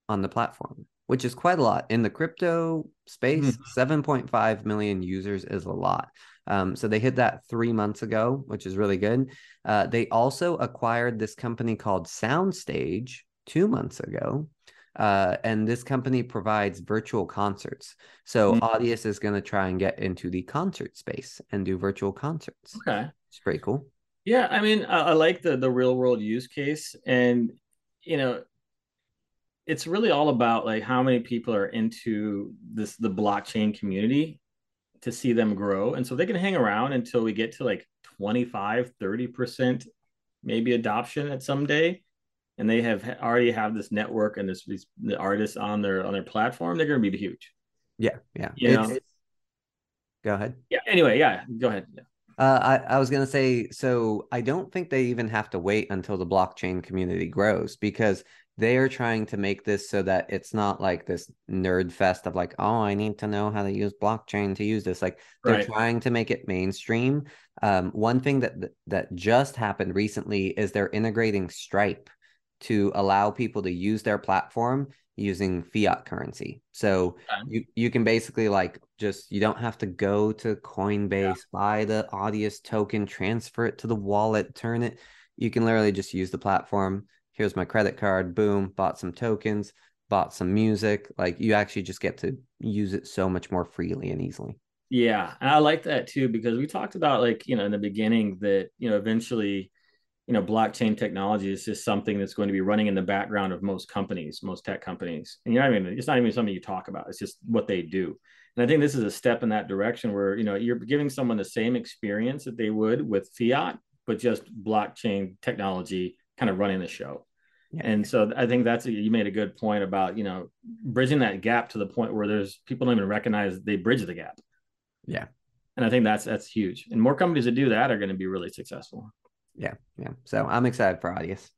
on the platform which is quite a lot in the crypto space. Mm-hmm. 7.5 million users is a lot. Um, so they hit that three months ago, which is really good. Uh, they also acquired this company called Soundstage two months ago. Uh, and this company provides virtual concerts. So mm-hmm. Audius is going to try and get into the concert space and do virtual concerts. Okay, it's pretty cool. Yeah, I mean, I, I like the the real world use case, and you know, it's really all about like how many people are into this the blockchain community to see them grow. And so they can hang around until we get to like 25 30% maybe adoption at some day. And they have already have this network and this these the artists on their on their platform they're going to be huge. Yeah yeah. You know? go ahead. Yeah anyway yeah go ahead. Yeah. Uh, I, I was going to say, so I don't think they even have to wait until the blockchain community grows because they are trying to make this so that it's not like this nerd fest of like, oh, I need to know how to use blockchain to use this. Like they're Right. trying to make it mainstream. Um, one thing that that just happened recently is they're integrating Stripe to allow people to use their platform using fiat currency. So Okay. you you can basically like just you don't have to go to Coinbase, buy the Audius token, transfer it to the wallet, turn it. You can literally just use the platform. Here's my credit card. Boom, bought some tokens, bought some music. Like you actually just get to use it so much more freely and easily. Yeah, and I like that too because we talked about like you know in the beginning that you know eventually you know blockchain technology is just something that's going to be running in the background of most companies, most tech companies, and you're not even it's not even something you talk about. It's just what they do. And I think this is a step in that direction where you know you're giving someone the same experience that they would with fiat, but just blockchain technology kind of running the show. Yeah. And so I think that's you made a good point about you know bridging that gap to the point where there's people don't even recognize they bridge the gap. Yeah. And I think that's that's huge. And more companies that do that are going to be really successful. Yeah, yeah. So I'm excited for Audius.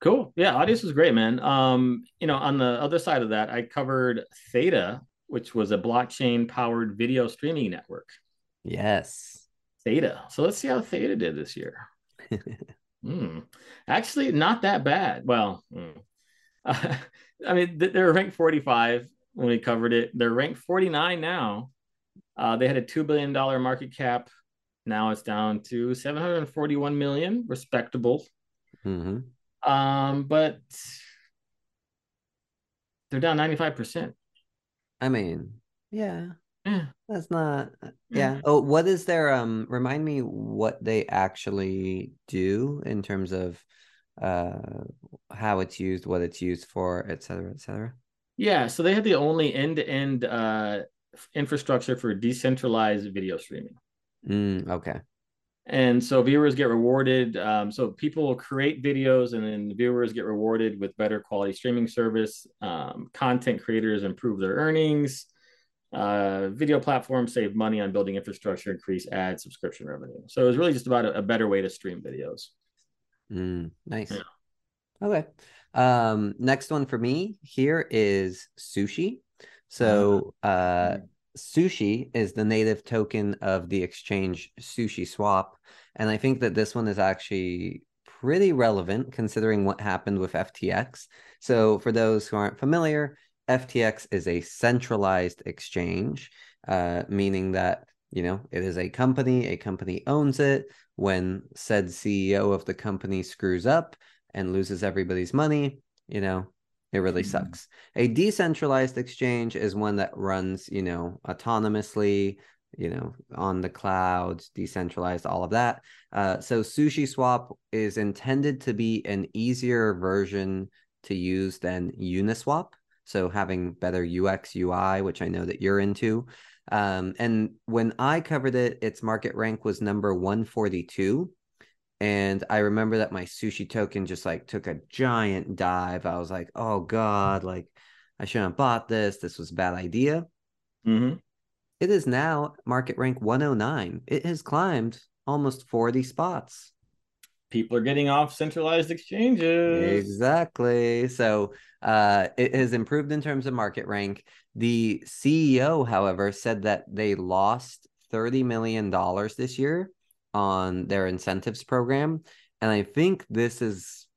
Cool. Yeah, Audius was great, man. Um, you know, on the other side of that, I covered Theta, which was a blockchain powered video streaming network. Yes. Theta. So let's see how Theta did this year. Hmm. Actually, not that bad. Well, hmm. I mean, th- they were ranked 45 when we covered it. They're ranked 49 now. Uh, they had a $2 billion market cap. Now it's down to 741 million, respectable. hmm Um, but they're down 95%. I mean, yeah, Yeah. that's not. Yeah. Yeah. Oh, what is their um? Remind me what they actually do in terms of uh how it's used, what it's used for, et cetera, et cetera. Yeah, so they have the only end-to-end uh, infrastructure for decentralized video streaming. Mm, okay. And so viewers get rewarded. Um, so people will create videos, and then viewers get rewarded with better quality streaming service. Um, content creators improve their earnings. Uh, video platforms save money on building infrastructure, increase ad subscription revenue. So it was really just about a, a better way to stream videos. Mm, nice. Yeah. Okay. Um, next one for me here is sushi. So, uh, sushi is the native token of the exchange Sushi Swap, and I think that this one is actually pretty relevant considering what happened with FTX. So, for those who aren't familiar, FTX is a centralized exchange, uh, meaning that you know it is a company, a company owns it. When said CEO of the company screws up and loses everybody's money, you know, it really Mhm. sucks. A decentralized exchange is one that runs, you know, autonomously, you know, on the cloud, decentralized, all of that. Uh, so Sushi Swap is intended to be an easier version to use than Uniswap. So having better UX UI, which I know that you're into. Um, and when I covered it, its market rank was number 142. And I remember that my sushi token just like took a giant dive. I was like, oh God, like I shouldn't have bought this. This was a bad idea. Mhm. It is now market rank 109. It has climbed almost 40 spots. People are getting off centralized exchanges. Exactly. So uh, it has improved in terms of market rank. The CEO, however, said that they lost $30 million this year on their incentives program. And I think this is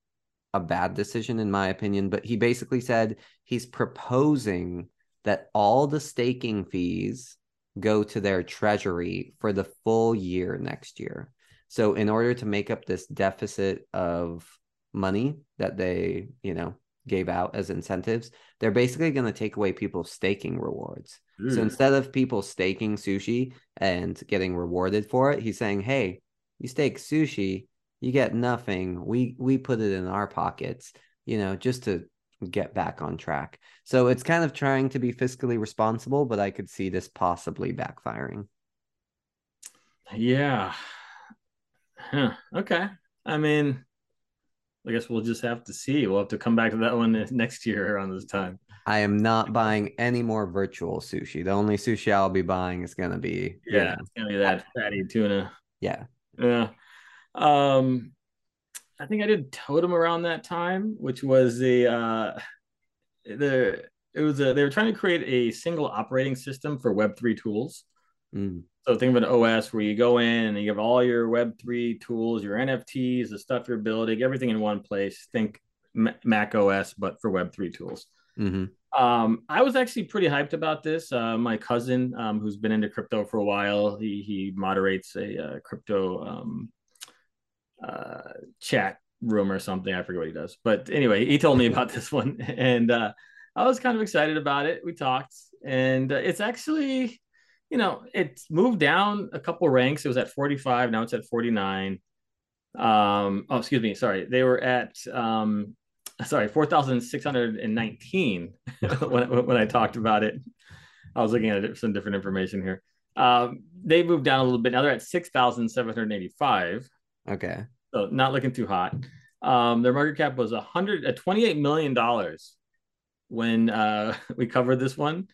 a bad decision, in my opinion. But he basically said he's proposing that all the staking fees go to their treasury for the full year next year. So, in order to make up this deficit of money that they, you know, gave out as incentives, they're basically going to take away people's staking rewards. So mm. instead of people staking sushi and getting rewarded for it, he's saying, "Hey, you stake sushi, you get nothing. We we put it in our pockets, you know, just to get back on track." So it's kind of trying to be fiscally responsible, but I could see this possibly backfiring. Yeah. Huh. Okay. I mean, I guess we'll just have to see. We'll have to come back to that one next year around this time. I am not buying any more virtual sushi. The only sushi I'll be buying is going to be, you Yeah, know, it's gonna be that fatty tuna. yeah. Yeah. Um, I think I did Totem around that time, which was the uh, the it was a, they were trying to create a single operating system for Web three tools. Mm. So think of an OS where you go in and you have all your Web three tools, your NFTs, the stuff you're building, everything in one place. Think Mac OS, but for Web three tools. Mm-hmm. Um, I was actually pretty hyped about this. Uh, my cousin, um, who's been into crypto for a while, he he moderates a uh, crypto um, uh, chat room or something. I forget what he does, but anyway, he told me about this one, and uh, I was kind of excited about it. We talked, and uh, it's actually, you know, it's moved down a couple ranks. It was at 45, now it's at 49. Um, oh, excuse me, sorry, they were at um, sorry, 4,619 when, when I talked about it. I was looking at some different information here. Um, they moved down a little bit. Now they're at 6,785. Okay. So not looking too hot. Um, their market cap was a hundred, a 28 million dollars when uh, we covered this one.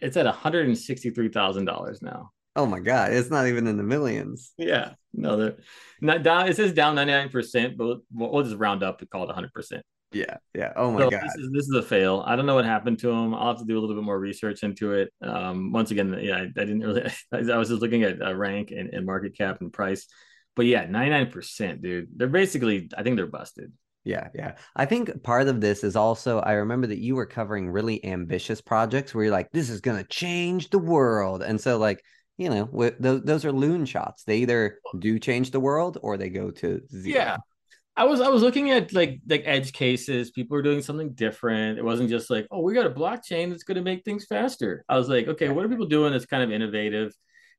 It's at 163 thousand dollars now. Oh my god, it's not even in the millions. Yeah, no, they're not down. It says down 99 percent, but we'll, we'll, just round up to call it 100 percent. Yeah, yeah. Oh my so god, this is, this is a fail. I don't know what happened to him. I'll have to do a little bit more research into it. Um, once again, yeah, I, I didn't really. I was just looking at uh, rank and, and market cap and price, but yeah, 99 percent, dude. They're basically. I think they're busted. Yeah, yeah. I think part of this is also I remember that you were covering really ambitious projects where you're like, this is gonna change the world, and so like you know, those those are loon shots. They either do change the world or they go to zero. Yeah. I was I was looking at like like edge cases. People are doing something different. It wasn't just like, oh, we got a blockchain that's going to make things faster. I was like, okay, what are people doing that's kind of innovative?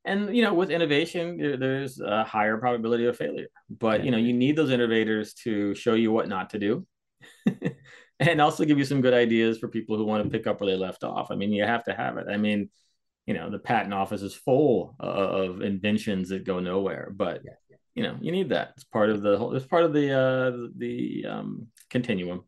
And you know, with innovation, there's a higher probability of failure. But you know, you need those innovators to show you what not to do, and also give you some good ideas for people who want to pick up where they left off. I mean, you have to have it. I mean, you know the patent office is full of inventions that go nowhere but you know you need that it's part of the whole it's part of the uh the um continuum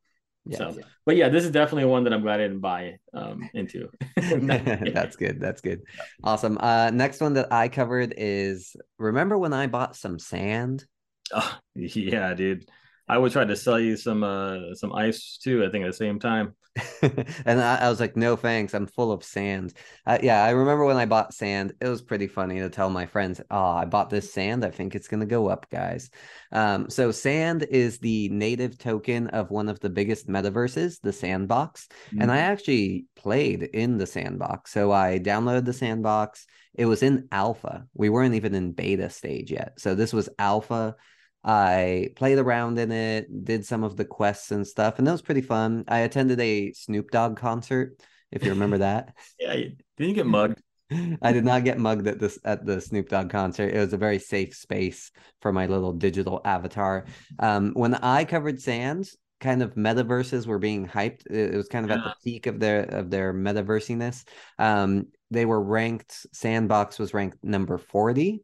yeah, so yeah. but yeah this is definitely one that i'm glad i didn't buy um into. That's good. That's good. Awesome. Uh next one that i covered is remember when i bought some sand? Oh yeah dude I would try to sell you some uh some ice too. I think at the same time. and I, I, was like, no thanks. I'm full of sand. Uh, yeah, I remember when I bought sand. It was pretty funny to tell my friends, "Oh, I bought this sand. I think it's gonna go up, guys." Um, so sand is the native token of one of the biggest metaverses, the Sandbox, mm-hmm. and I mm-hmm. actually played in the Sandbox. So I downloaded the Sandbox. It was in alpha. We weren't even in beta stage yet. So this was alpha I played around in it, did some of the quests and stuff, and that was pretty fun. I attended a Snoop Dogg concert, if you remember that. yeah, didn't you get mugged? I did not get mugged at this at the Snoop Dogg concert. It was a very safe space for my little digital avatar. Um, when I covered Sands, kind of metaverses were being hyped. It was kind of yeah. at the peak of their of their metaversiness. Um, they were ranked. Sandbox was ranked number forty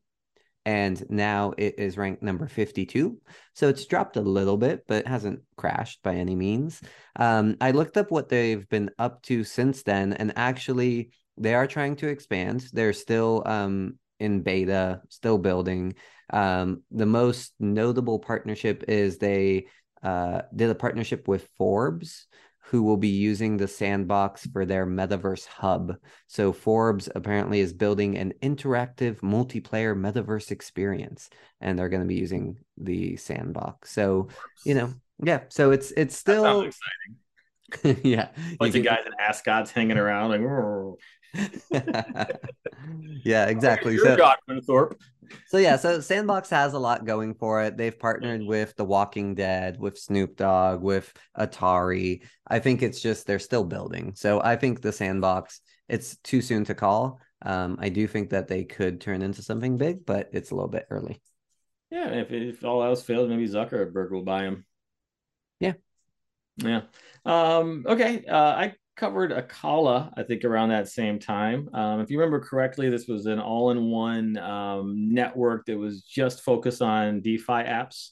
and now it is ranked number 52 so it's dropped a little bit but it hasn't crashed by any means. Um, i looked up what they've been up to since then and actually they are trying to expand. They're still um, in beta still building. Um, the most notable partnership is they uh, did a partnership with forbes who will be using the sandbox for their metaverse hub. So Forbes apparently is building an interactive multiplayer metaverse experience and they're going to be using the sandbox. So, you know, yeah, so it's it's still exciting. yeah. Bunch of guys in ascots hanging around like yeah, exactly. so, Thorpe. So yeah, so Sandbox has a lot going for it. They've partnered with The Walking Dead, with Snoop Dogg, with Atari. I think it's just they're still building. So I think the Sandbox, it's too soon to call. Um, I do think that they could turn into something big, but it's a little bit early. Yeah, if, if all else fails, maybe Zuckerberg will buy them. Yeah. Yeah. Um, okay. Uh, I covered Acala, I think, around that same time. Um, if you remember correctly, this was an all in one um, network that was just focused on DeFi apps.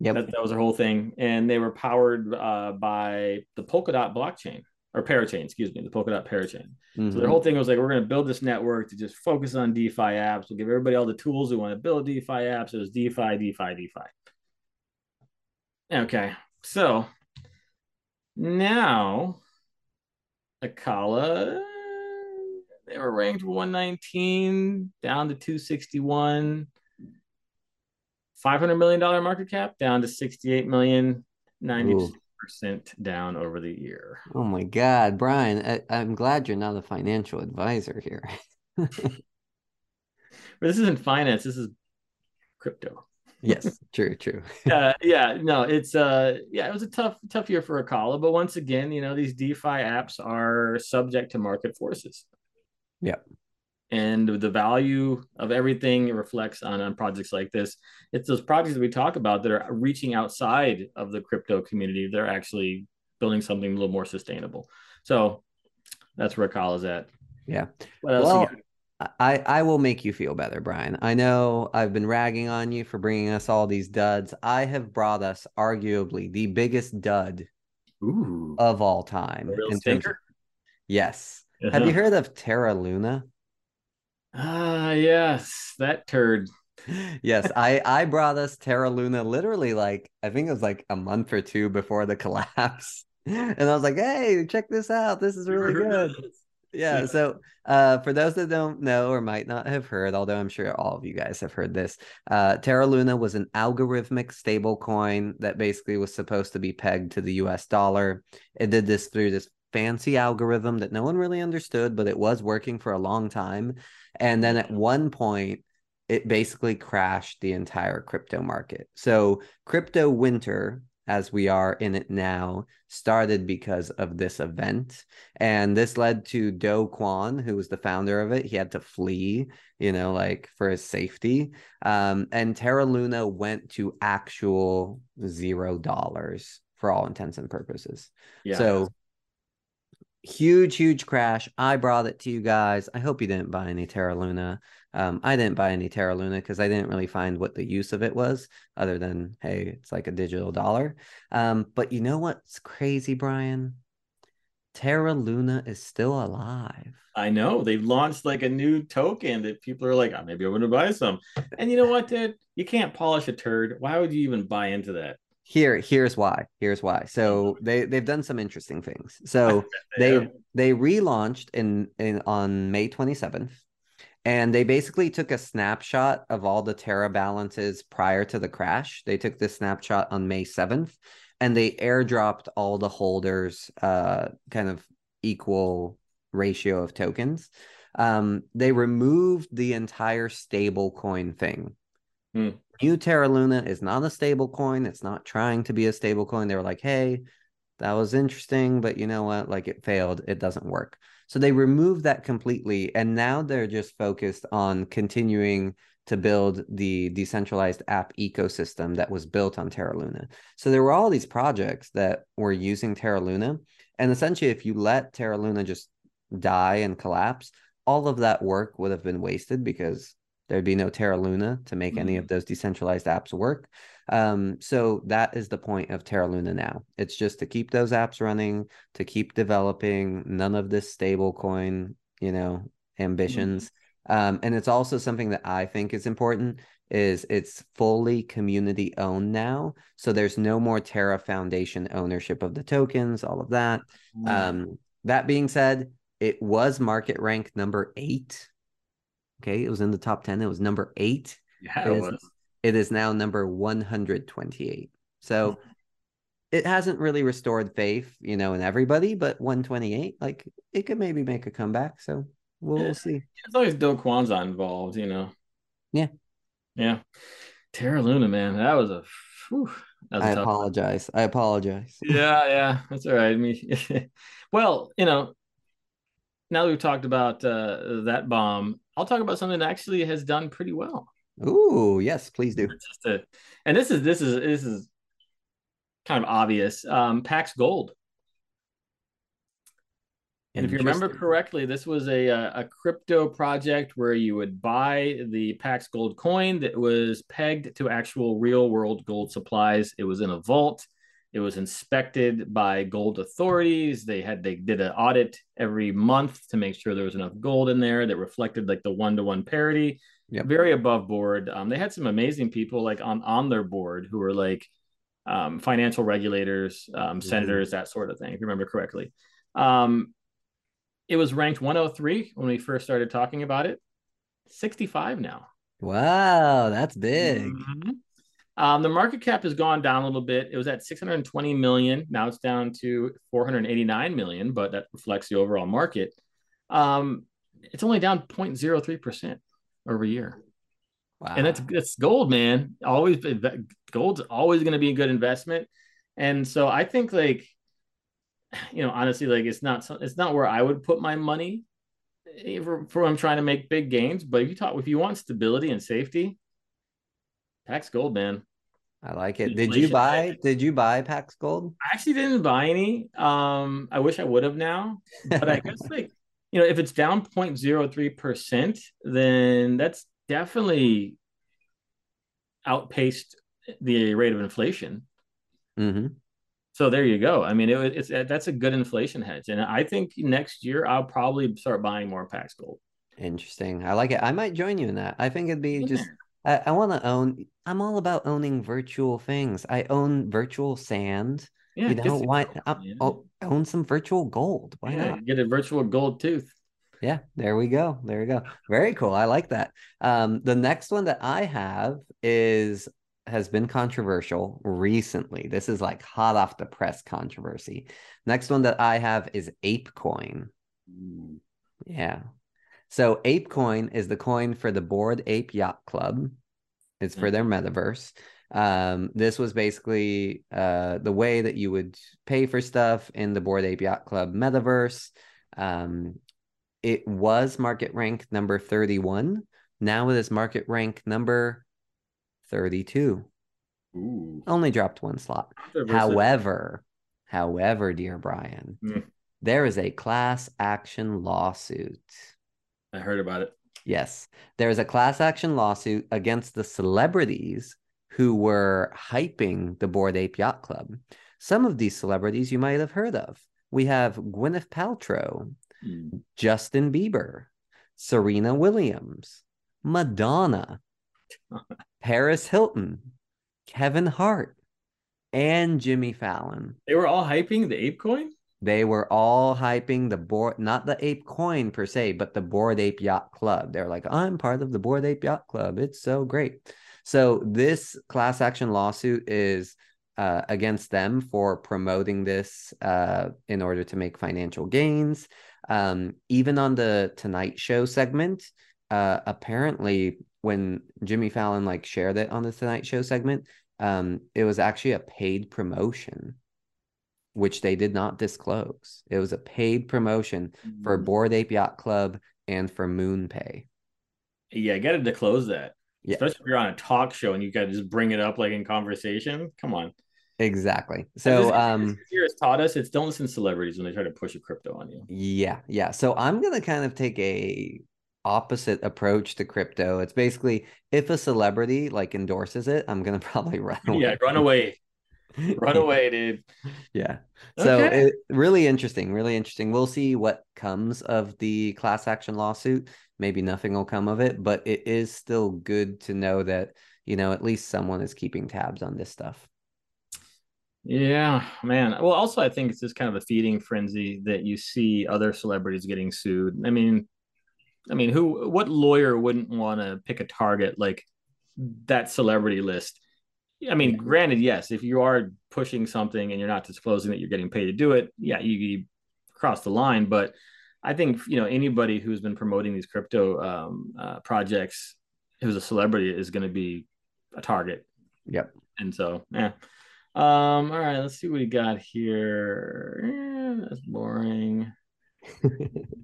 Yeah, that, that, was their whole thing. And they were powered uh, by the Polkadot blockchain or parachain, excuse me, the Polkadot parachain. Mm-hmm. So their whole thing was like, we're going to build this network to just focus on DeFi apps. We'll give everybody all the tools who want to build DeFi apps. It was DeFi, DeFi, DeFi. Okay, so now Acala, they were ranked 119 down to 261. $500 million market cap down to 68 million, 90% down over the year. Oh my God, Brian, I, I'm glad you're not a financial advisor here. but this isn't finance, this is crypto. Yes, true, true. uh, yeah, no, it's uh yeah, it was a tough tough year for Acala, but once again, you know, these DeFi apps are subject to market forces. Yeah. And the value of everything reflects on, on projects like this. It's those projects that we talk about that are reaching outside of the crypto community they're actually building something a little more sustainable. So that's where Acala is at. Yeah. What well I, I will make you feel better, Brian. I know I've been ragging on you for bringing us all these duds. I have brought us arguably the biggest dud Ooh. of all time. in terms of, yes. Uh-huh. Have you heard of Terra Luna? Ah, yes, that turd. yes, I I brought us Terra Luna literally like I think it was like a month or two before the collapse. And I was like, "Hey, check this out. This is really good." Yeah, so uh, for those that don't know or might not have heard, although I'm sure all of you guys have heard this, uh, Terra Luna was an algorithmic stable coin that basically was supposed to be pegged to the US dollar. It did this through this fancy algorithm that no one really understood, but it was working for a long time. And then at one point, it basically crashed the entire crypto market. So, crypto winter, as we are in it now, started because of this event. And this led to Do Kwon, who was the founder of it. He had to flee, you know, like for his safety. Um, and Terra Luna went to actual zero dollars for all intents and purposes. Yeah. So huge, huge crash. I brought it to you guys. I hope you didn't buy any Terra Luna. Um, I didn't buy any Terra Luna because I didn't really find what the use of it was, other than hey, it's like a digital dollar. Um, but you know what's crazy, Brian? Terra Luna is still alive. I know they've launched like a new token that people are like, oh, maybe I want to buy some. And you know what, dude? You can't polish a turd. Why would you even buy into that? Here here's why here's why. So they they've done some interesting things. So they they relaunched in in on may 27th and they basically took a snapshot of all the terra balances prior to the crash. They took this snapshot on may 7th and they airdropped all the holders uh kind of equal ratio of tokens. Um they removed the entire stable coin thing. Hmm. New Terra Luna is not a stable coin. It's not trying to be a stable coin. They were like, hey, that was interesting, but you know what? Like it failed. It doesn't work. So they removed that completely. And now they're just focused on continuing to build the decentralized app ecosystem that was built on Terra Luna. So there were all these projects that were using Terra Luna. And essentially, if you let Terra Luna just die and collapse, all of that work would have been wasted because There'd be no Terra Luna to make mm-hmm. any of those decentralized apps work. Um, so that is the point of Terra Luna now. It's just to keep those apps running, to keep developing, none of this stable coin, you know, ambitions. Mm-hmm. Um, and it's also something that I think is important is it's fully community owned now. So there's no more Terra Foundation ownership of the tokens, all of that. Mm-hmm. Um, that being said, it was market rank number eight Okay, it was in the top 10. It was number eight. Yeah, it, it is, it is now number 128. So mm-hmm. it hasn't really restored faith, you know, in everybody, but 128, like it could maybe make a comeback. So we'll, yeah. we'll see. As long as Do Kwon's involved, you know. Yeah. Yeah. Terra Luna, man, that was a. Whew, that was I apologize. One. I apologize. Yeah, yeah, that's all right. I mean, well, you know, now that we've talked about uh, that bomb, I'll talk about something that actually has done pretty well. Ooh, yes, please do. A, and this is this is this is kind of obvious. Um, Pax Gold. And if you remember correctly, this was a, a crypto project where you would buy the Pax Gold coin that was pegged to actual real world gold supplies. It was in a vault. It was inspected by gold authorities. They had they did an audit every month to make sure there was enough gold in there that reflected like the one to one parity. Yep. Very above board. Um, they had some amazing people like on on their board who were like um, financial regulators, um, senators, mm-hmm. that sort of thing, if you remember correctly. Um, it was ranked 103 when we first started talking about it. 65 now. Wow, that's big. Mm-hmm. Um, the market cap has gone down a little bit. It was at 620 million. Now it's down to 489 million, but that reflects the overall market. Um, it's only down 0.03% over a year. Wow. And that's it's gold, man. Always gold's always going to be a good investment. And so I think like you know, honestly, like it's not it's not where I would put my money eh, for, for I'm trying to make big gains. But if you talk if you want stability and safety, Pax Gold, man. I like it. Did you buy? Did you buy Pax Gold? I actually didn't buy any. Um, I wish I would have now, but I guess like you know, if it's down 0.03 percent, then that's definitely outpaced the rate of inflation. Mm-hmm. So there you go. I mean, it, it's that's a good inflation hedge, and I think next year I'll probably start buying more Pax Gold. Interesting. I like it. I might join you in that. I think it'd be yeah. just I, I want to own. I'm all about owning virtual things. I own virtual sand. Yeah, you know why? I'll, own some virtual gold. Why yeah, not get a virtual gold tooth? Yeah, there we go. There we go. Very cool. I like that. Um, the next one that I have is has been controversial recently. This is like hot off the press controversy. Next one that I have is ApeCoin. Yeah. So ApeCoin is the coin for the Bored Ape Yacht Club. It's for their mm-hmm. metaverse. Um, this was basically uh, the way that you would pay for stuff in the Bored Ape Yacht Club metaverse. Um, it was market rank number 31. Now it is market rank number 32. Ooh. Only dropped one slot. However, however, dear Brian, mm. there is a class action lawsuit I heard about it. Yes. There is a class action lawsuit against the celebrities who were hyping the Bored Ape Yacht Club. Some of these celebrities you might have heard of. We have Gwyneth Paltrow, mm. Justin Bieber, Serena Williams, Madonna, Paris Hilton, Kevin Hart, and Jimmy Fallon. They were all hyping the ape coin? They were all hyping the board, not the ape coin per se, but the Bored Ape Yacht Club. They're like, I'm part of the Bored Ape Yacht Club. It's so great. So this class action lawsuit is uh, against them for promoting this uh, in order to make financial gains. Um, even on the Tonight Show segment, uh, apparently when Jimmy Fallon like shared it on the Tonight Show segment, um, it was actually a paid promotion which they did not disclose. It was a paid promotion mm-hmm. for Bored Ape Yacht Club and for MoonPay. Yeah, I got to disclose that. Yeah. Especially if you're on a talk show and you got to just bring it up like in conversation. Come on. Exactly. So, um, this has taught us it's don't listen to celebrities when they try to push a crypto on you. Yeah, yeah. So I'm gonna kind of take a opposite approach to crypto. It's basically if a celebrity like endorses it, I'm gonna probably run away. Yeah, run away. Run away, dude. Yeah. So okay. it, really interesting, really interesting. We'll see what comes of the class action lawsuit. Maybe nothing will come of it, but it is still good to know that, you know, at least someone is keeping tabs on this stuff. Yeah, man. Well, also, I think it's just kind of a feeding frenzy that you see other celebrities getting sued. I mean, I mean, who, what lawyer wouldn't want to pick a target like that celebrity list I mean, granted, yes, if you are pushing something and you're not disclosing that you're getting paid to do it, yeah, you, you cross the line. But I think you know anybody who's been promoting these crypto um, uh, projects who's a celebrity is going to be a target. Yep. And so, yeah. Um, all right, let's see what we got here. Yeah, that's boring.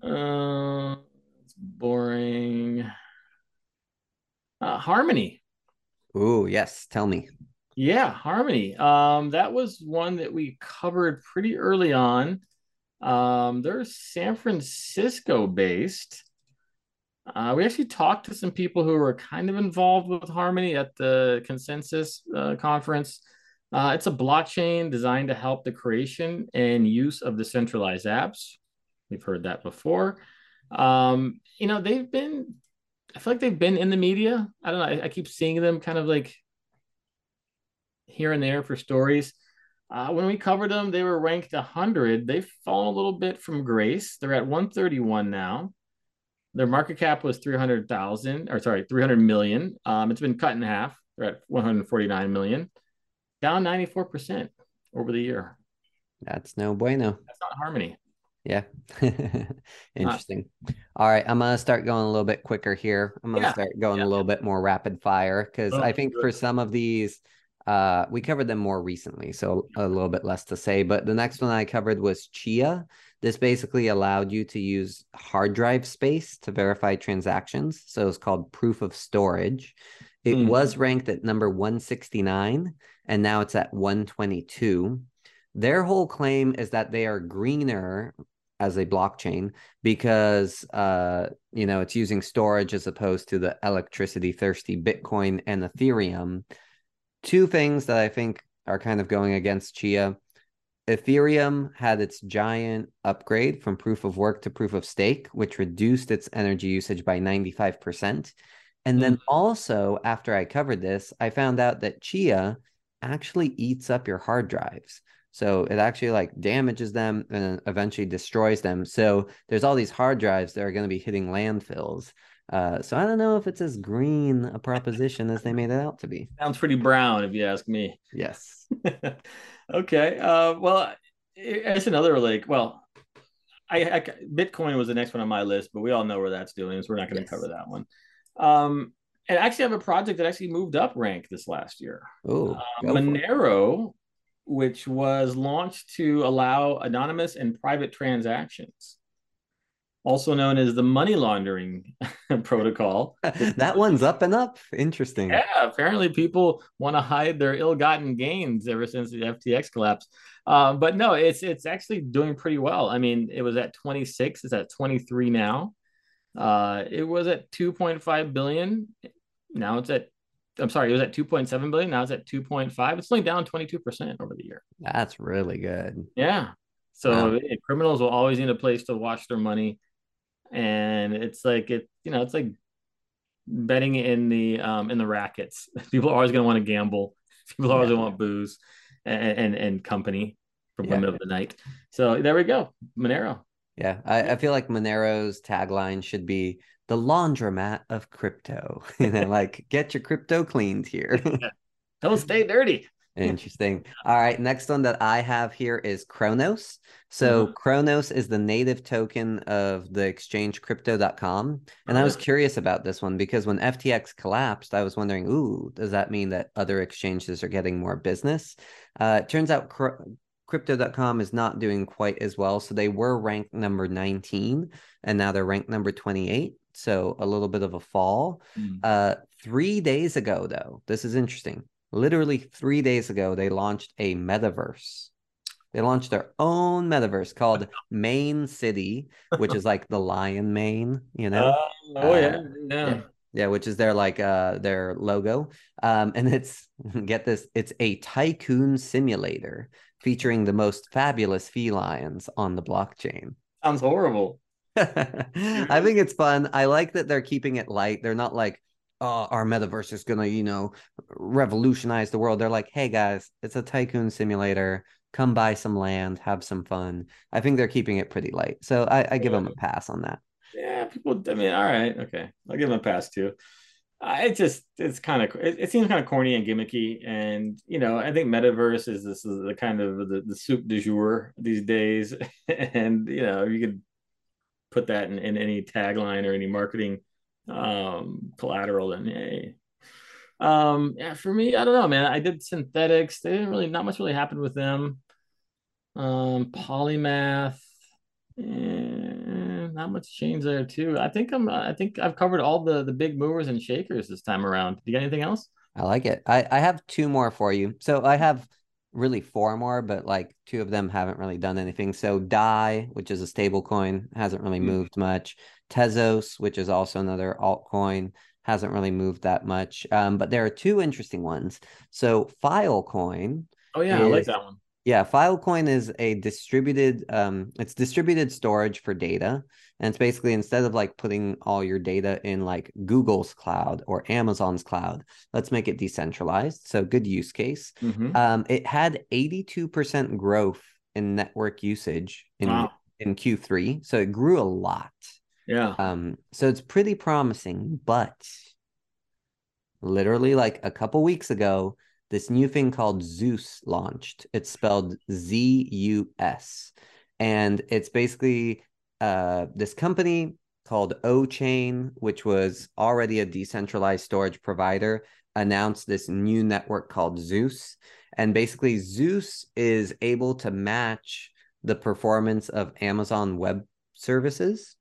uh, it's boring. Uh, Harmony. Oh yes, tell me. Yeah, Harmony. Um, that was one that we covered pretty early on. Um, they're San Francisco based. Uh, we actually talked to some people who were kind of involved with Harmony at the Consensus uh, conference. Uh, it's a blockchain designed to help the creation and use of decentralized apps. We've heard that before. Um, you know, they've been, I feel like they've been in the media. I don't know. I, I keep seeing them kind of like here and there for stories. Uh, when we covered them, they were ranked 100. They've fallen a little bit from grace. They're at 131 now. Their market cap was 300,000, or sorry, 300 million. Um, it's been cut in half. They're at 149 million, down 94% over the year. That's no bueno. That's not harmony. Yeah. Interesting. All right. I'm going to start going a little bit quicker here. I'm going to yeah. start going yeah. a little bit more rapid fire because oh, I think good. for some of these, uh, we covered them more recently. So a little bit less to say. But the next one I covered was Chia. This basically allowed you to use hard drive space to verify transactions. So it's called proof of storage. It mm. was ranked at number 169 and now it's at 122. Their whole claim is that they are greener as a blockchain because uh you know it's using storage as opposed to the electricity thirsty Bitcoin and Ethereum. Two things that I think are kind of going against Chia. Ethereum had its giant upgrade from proof of work to proof of stake, which reduced its energy usage by 95%. And mm. then also, after I covered this, I found out that Chia actually eats up your hard drives. So it actually like damages them and eventually destroys them. So there's all these hard drives that are going to be hitting landfills. Uh, so I don't know if it's as green a proposition as they made it out to be. Sounds pretty brown, if you ask me. Yes. okay. Uh, well, it's another like, well, I, I, Bitcoin was the next one on my list, but we all know where that's doing, so we're not going to yes. cover that one. Um, and I actually have a project that actually moved up rank this last year. Oh, uh, Monero, which was launched to allow anonymous and private transactions, also known as the money laundering protocol. that one's up and up. Interesting. Yeah, apparently people want to hide their ill-gotten gains ever since the FTX collapse. Uh, but no, it's it's actually doing pretty well. I mean, it was at 26, it's at 23 now. Uh, it was at 2.5 billion. Now it's at, I'm sorry, it was at 2.7 billion. Now it's at 2.5. It's only down 22% over the year. That's really good. Yeah. So wow. criminals will always need a place to wash their money. And it's like, it, you know, it's like betting in the, um, in the rackets. People are always going to want to gamble. People are always yeah. want booze and, and, and company from yeah. women of the night. So there we go. Monero. Yeah, I, I feel like Monero's tagline should be the laundromat of crypto. you know, like get your crypto cleaned here. Don't stay dirty. Interesting. All right. Next one that I have here is Cronos. So mm-hmm. Cronos is the native token of the exchange crypto.com. And I was curious about this one because when FTX collapsed, I was wondering, ooh, does that mean that other exchanges are getting more business? Uh, it turns out crypto.com is not doing quite as well. So they were ranked number 19 and now they're ranked number 28. So a little bit of a fall. Mm. Uh, three days ago, though, this is interesting. Literally three days ago, they launched a metaverse. They launched their own metaverse called Mane City, which is like the lion mane, you know? Uh, oh, yeah. Uh, yeah. yeah. Yeah, which is their like uh their logo. Um, and it's get this, it's a tycoon simulator featuring the most fabulous felines on the blockchain. Sounds horrible. I think it's fun. I like that they're keeping it light. They're not like, oh, our metaverse is gonna, you know, revolutionize the world. They're like, hey guys, it's a tycoon simulator. Come buy some land, have some fun. I think they're keeping it pretty light. So I, I give them a pass on that. Yeah, people. I mean, all right, okay, I'll give them a pass too. I it just it's kind of it, it, seems kind of corny and gimmicky, and you know I think metaverse is this is the kind of the, the soup du jour these days, and you know you could put that in, in any tagline or any marketing um, collateral, and hey, um, yeah, for me I don't know, man. I did Synthetix. They didn't really not much really happened with them. Um, Polymath. Eh, not much change there too. I think I'm. I think I've covered all the the big movers and shakers this time around. Do you got anything else? I like it. I I have two more for you. So I have really four more, but like two of them haven't really done anything. So Dai, which is a stable coin, hasn't really mm-hmm. moved much. Tezos, which is also another altcoin, hasn't really moved that much. Um, but there are two interesting ones. So Filecoin. Oh yeah, is, I like that one Yeah, Filecoin is a distributed um it's distributed storage for data. And it's basically instead of like putting all your data in like Google's cloud or Amazon's cloud, let's make it decentralized. So good use case. Mhm. Um it had 82% growth in network usage in Wow. in Q3. So it grew a lot. Yeah. Um, so it's pretty promising, but literally like a couple weeks ago, this new thing called Zeus launched. It's spelled Z U S. And it's basically uh, this company called O Chain, which was already a decentralized storage provider, announced this new network called Zeus. And basically, Zeus is able to match the performance of Amazon Web Services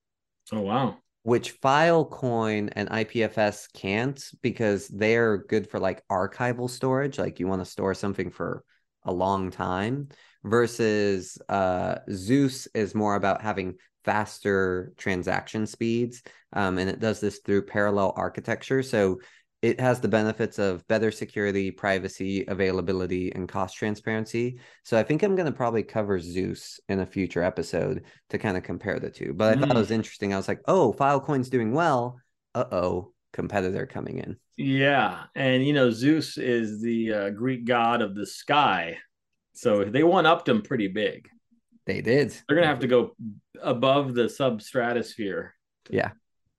Oh wow. Which Filecoin and IPFS can't because they're good for like archival storage, like you want to store something for a long time, versus uh, Zeus is more about having faster transaction speeds, um, and it does this through parallel architecture. So it has the benefits of better security, privacy, availability, and cost transparency. So I think I'm going to probably cover Zeus in a future episode to kind of compare the two. But I thought it was interesting. I was like, oh, Filecoin's doing well. Uh oh, competitor coming in. Yeah, and you know Zeus is the uh, Greek god of the sky, so they one upped him pretty big. They did. They're gonna have to go above the substratosphere. Yeah.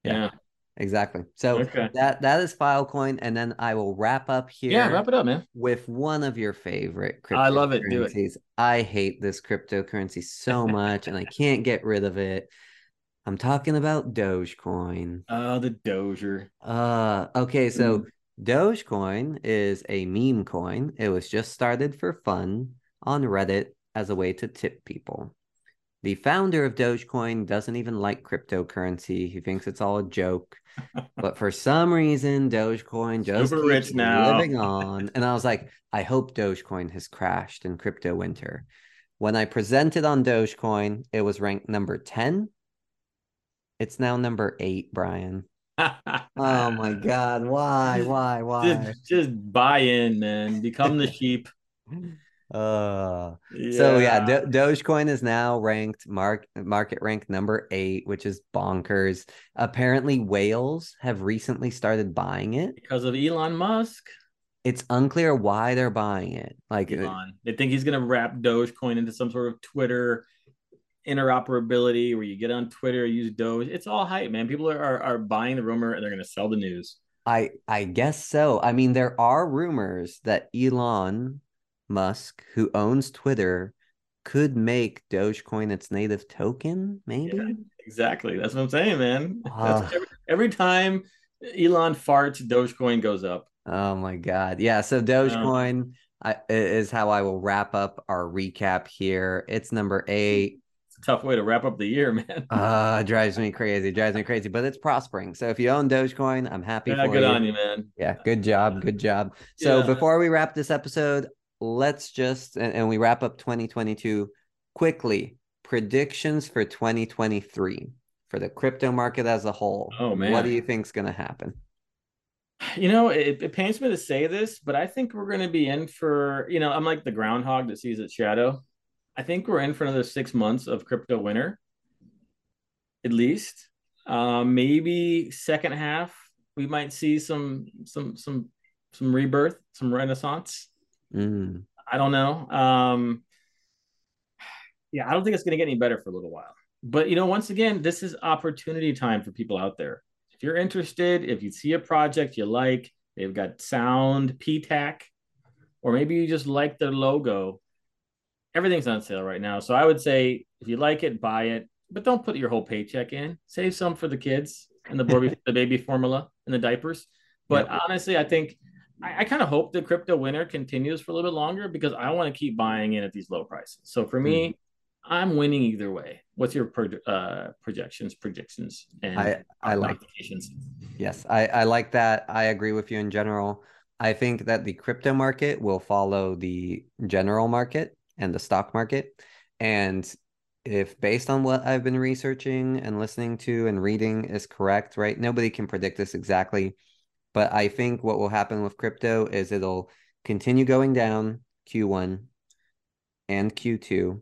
Yeah. Yeah. Exactly. So Okay. that that is Filecoin, and then I will wrap up here. Yeah. Wrap it up, man. with one of your favorite cryptocurrencies. I love it. Do it. I hate this cryptocurrency so much and I can't get rid of it. I'm talking about Dogecoin. Oh, the Dozier. Uh okay, so Mm. Dogecoin is a meme coin. It was just started for fun on Reddit as a way to tip people. The founder of Dogecoin doesn't even like cryptocurrency. He thinks it's all a joke. but for some reason, Dogecoin just Super keeps now. living on. And I was like, I hope Dogecoin has crashed in crypto winter. When I presented on Dogecoin, it was ranked number 10. It's now number eight, Brian. Oh my God. Why? Why? Why? Just, just buy in, man. Become the sheep. Uh, So yeah, Do- Dogecoin is now ranked mark market rank number eight, which is bonkers. Apparently, whales have recently started buying it. because of Elon Musk. It's unclear why they're buying it. Like, uh, Elon. They think he's gonna wrap Dogecoin into some sort of Twitter interoperability where you get on Twitter, use Doge. It's all hype, man. People are, are, are buying the rumor and they're gonna sell the news. I I guess so. I mean, there are rumors that Elon Musk, who owns Twitter, could make Dogecoin its native token. Maybe. Yeah. Exactly. That's what I'm saying, man. Ah. every, every time Elon farts, Dogecoin goes up. Oh my God. Yeah. So Dogecoin I, is how I will wrap up our recap here. It's number eight. It's a tough way to wrap up the year, man. Uh, drives me crazy. Drives me crazy, but it's prospering. So if you own Dogecoin, I'm happy yeah, for good you. on you, man. Yeah. Good job. Good job. So Yeah. before we wrap this episode, let's just, and, and we wrap up 2022 quickly predictions for 2023 for the crypto market as a whole. Oh, man. What do you think's going to happen? You know, it, it pains me to say this, but I think we're going to be in for, you know, I'm like the groundhog that sees its shadow. I think we're in for another six months of crypto winter, at least. Um, maybe second half we might see some some some some rebirth, some renaissance. Mm, I don't know. Um, yeah, I don't think it's going to get any better for a little while. But you know, once again, this is opportunity time for people out there. If you're interested, if you see a project you like, they've got sound PTAC, or maybe you just like their logo. Everything's on sale right now. So I would say if you like it, buy it, but don't put your whole paycheck in. Save some for the kids and the baby, the baby formula and the diapers. But Yep. honestly, I think I, I kind of hope the crypto winter continues for a little bit longer because I want to keep buying in at these low prices. So for me, I'm winning either way. What's your pro- uh, projections, predictions, and I- I like- applications? Yes, I, I like that. I agree with you in general. I think that the crypto market will follow the general market and the stock market. And if based on what I've been researching and listening to and reading is correct, right? Nobody can predict this exactly. But I think what will happen with crypto is it'll continue going down Q1 and Q2.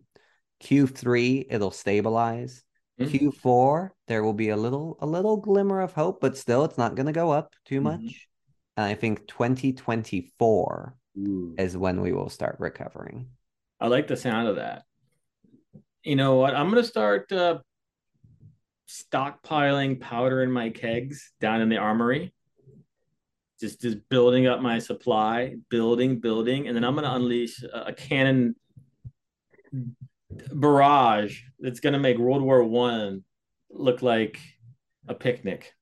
Q3, it'll stabilize. Mm-hmm. Q4, there will be a little a little glimmer of hope, but still it's not going to go up too much. Mm-hmm. And I think 2024 Ooh. is when we will start recovering. I like the sound of that. You know what? I'm going to start uh, stockpiling powder in my kegs down in the armory. Just just building up my supply, building, building, and then I'm going to unleash a, a cannon barrage that's going to make World War One look like a picnic.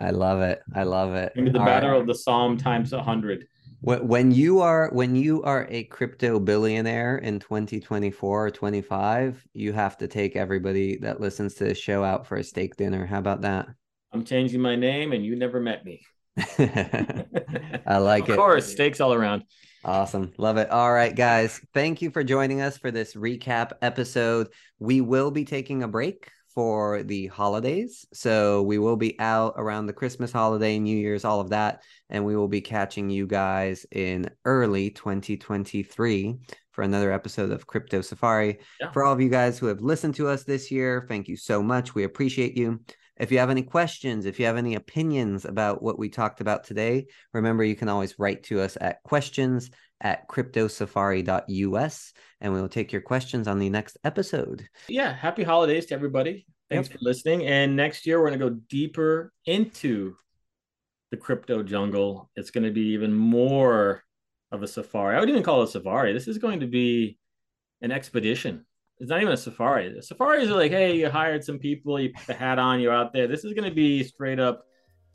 I love it. I love it. Maybe the All battle right. of the Somme times a hundred. When you are when you are a crypto billionaire in 2024 or 25, you have to take everybody that listens to the show out for a steak dinner. How about that? I'm changing my name, and you never met me. I like of it. Of course, steaks all around. Awesome. Love it. All right, guys. Thank you for joining us for this recap episode. We will be taking a break for the holidays. So we will be out around the Christmas holiday, New Year's, all of that. And we will be catching you guys in early 2023 for another episode of Crypto Safari. Yeah. For all of you guys who have listened to us this year, thank you so much. We appreciate you. If you have any questions, if you have any opinions about what we talked about today, remember you can always write to us at questions at cryptosafari.us and we will take your questions on the next episode. Yeah, happy holidays to everybody. Thanks yep. for listening. And next year, we're going to go deeper into the crypto jungle. It's going to be even more of a safari. I would even call it a safari. This is going to be an expedition it's not even a safari. Safaris are like, hey, you hired some people, you put the hat on, you're out there. This is going to be straight up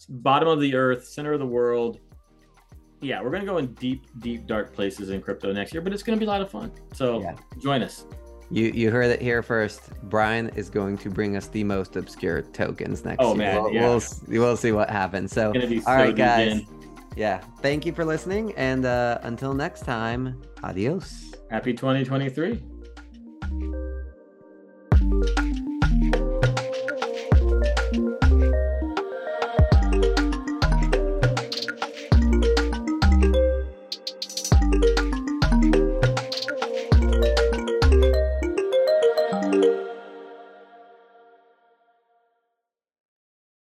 bottom of the earth, center of the world. Yeah, we're going to go in deep, deep, dark places in crypto next year, but it's going to be a lot of fun. So yeah. join us. You you heard it here first. Brian is going to bring us the most obscure tokens next oh, year. man, we'll, yeah. we'll, we'll see what happens. So, all right, guys. In. Yeah, thank you for listening, and uh, until next time, adios. Happy 2023. Thank you.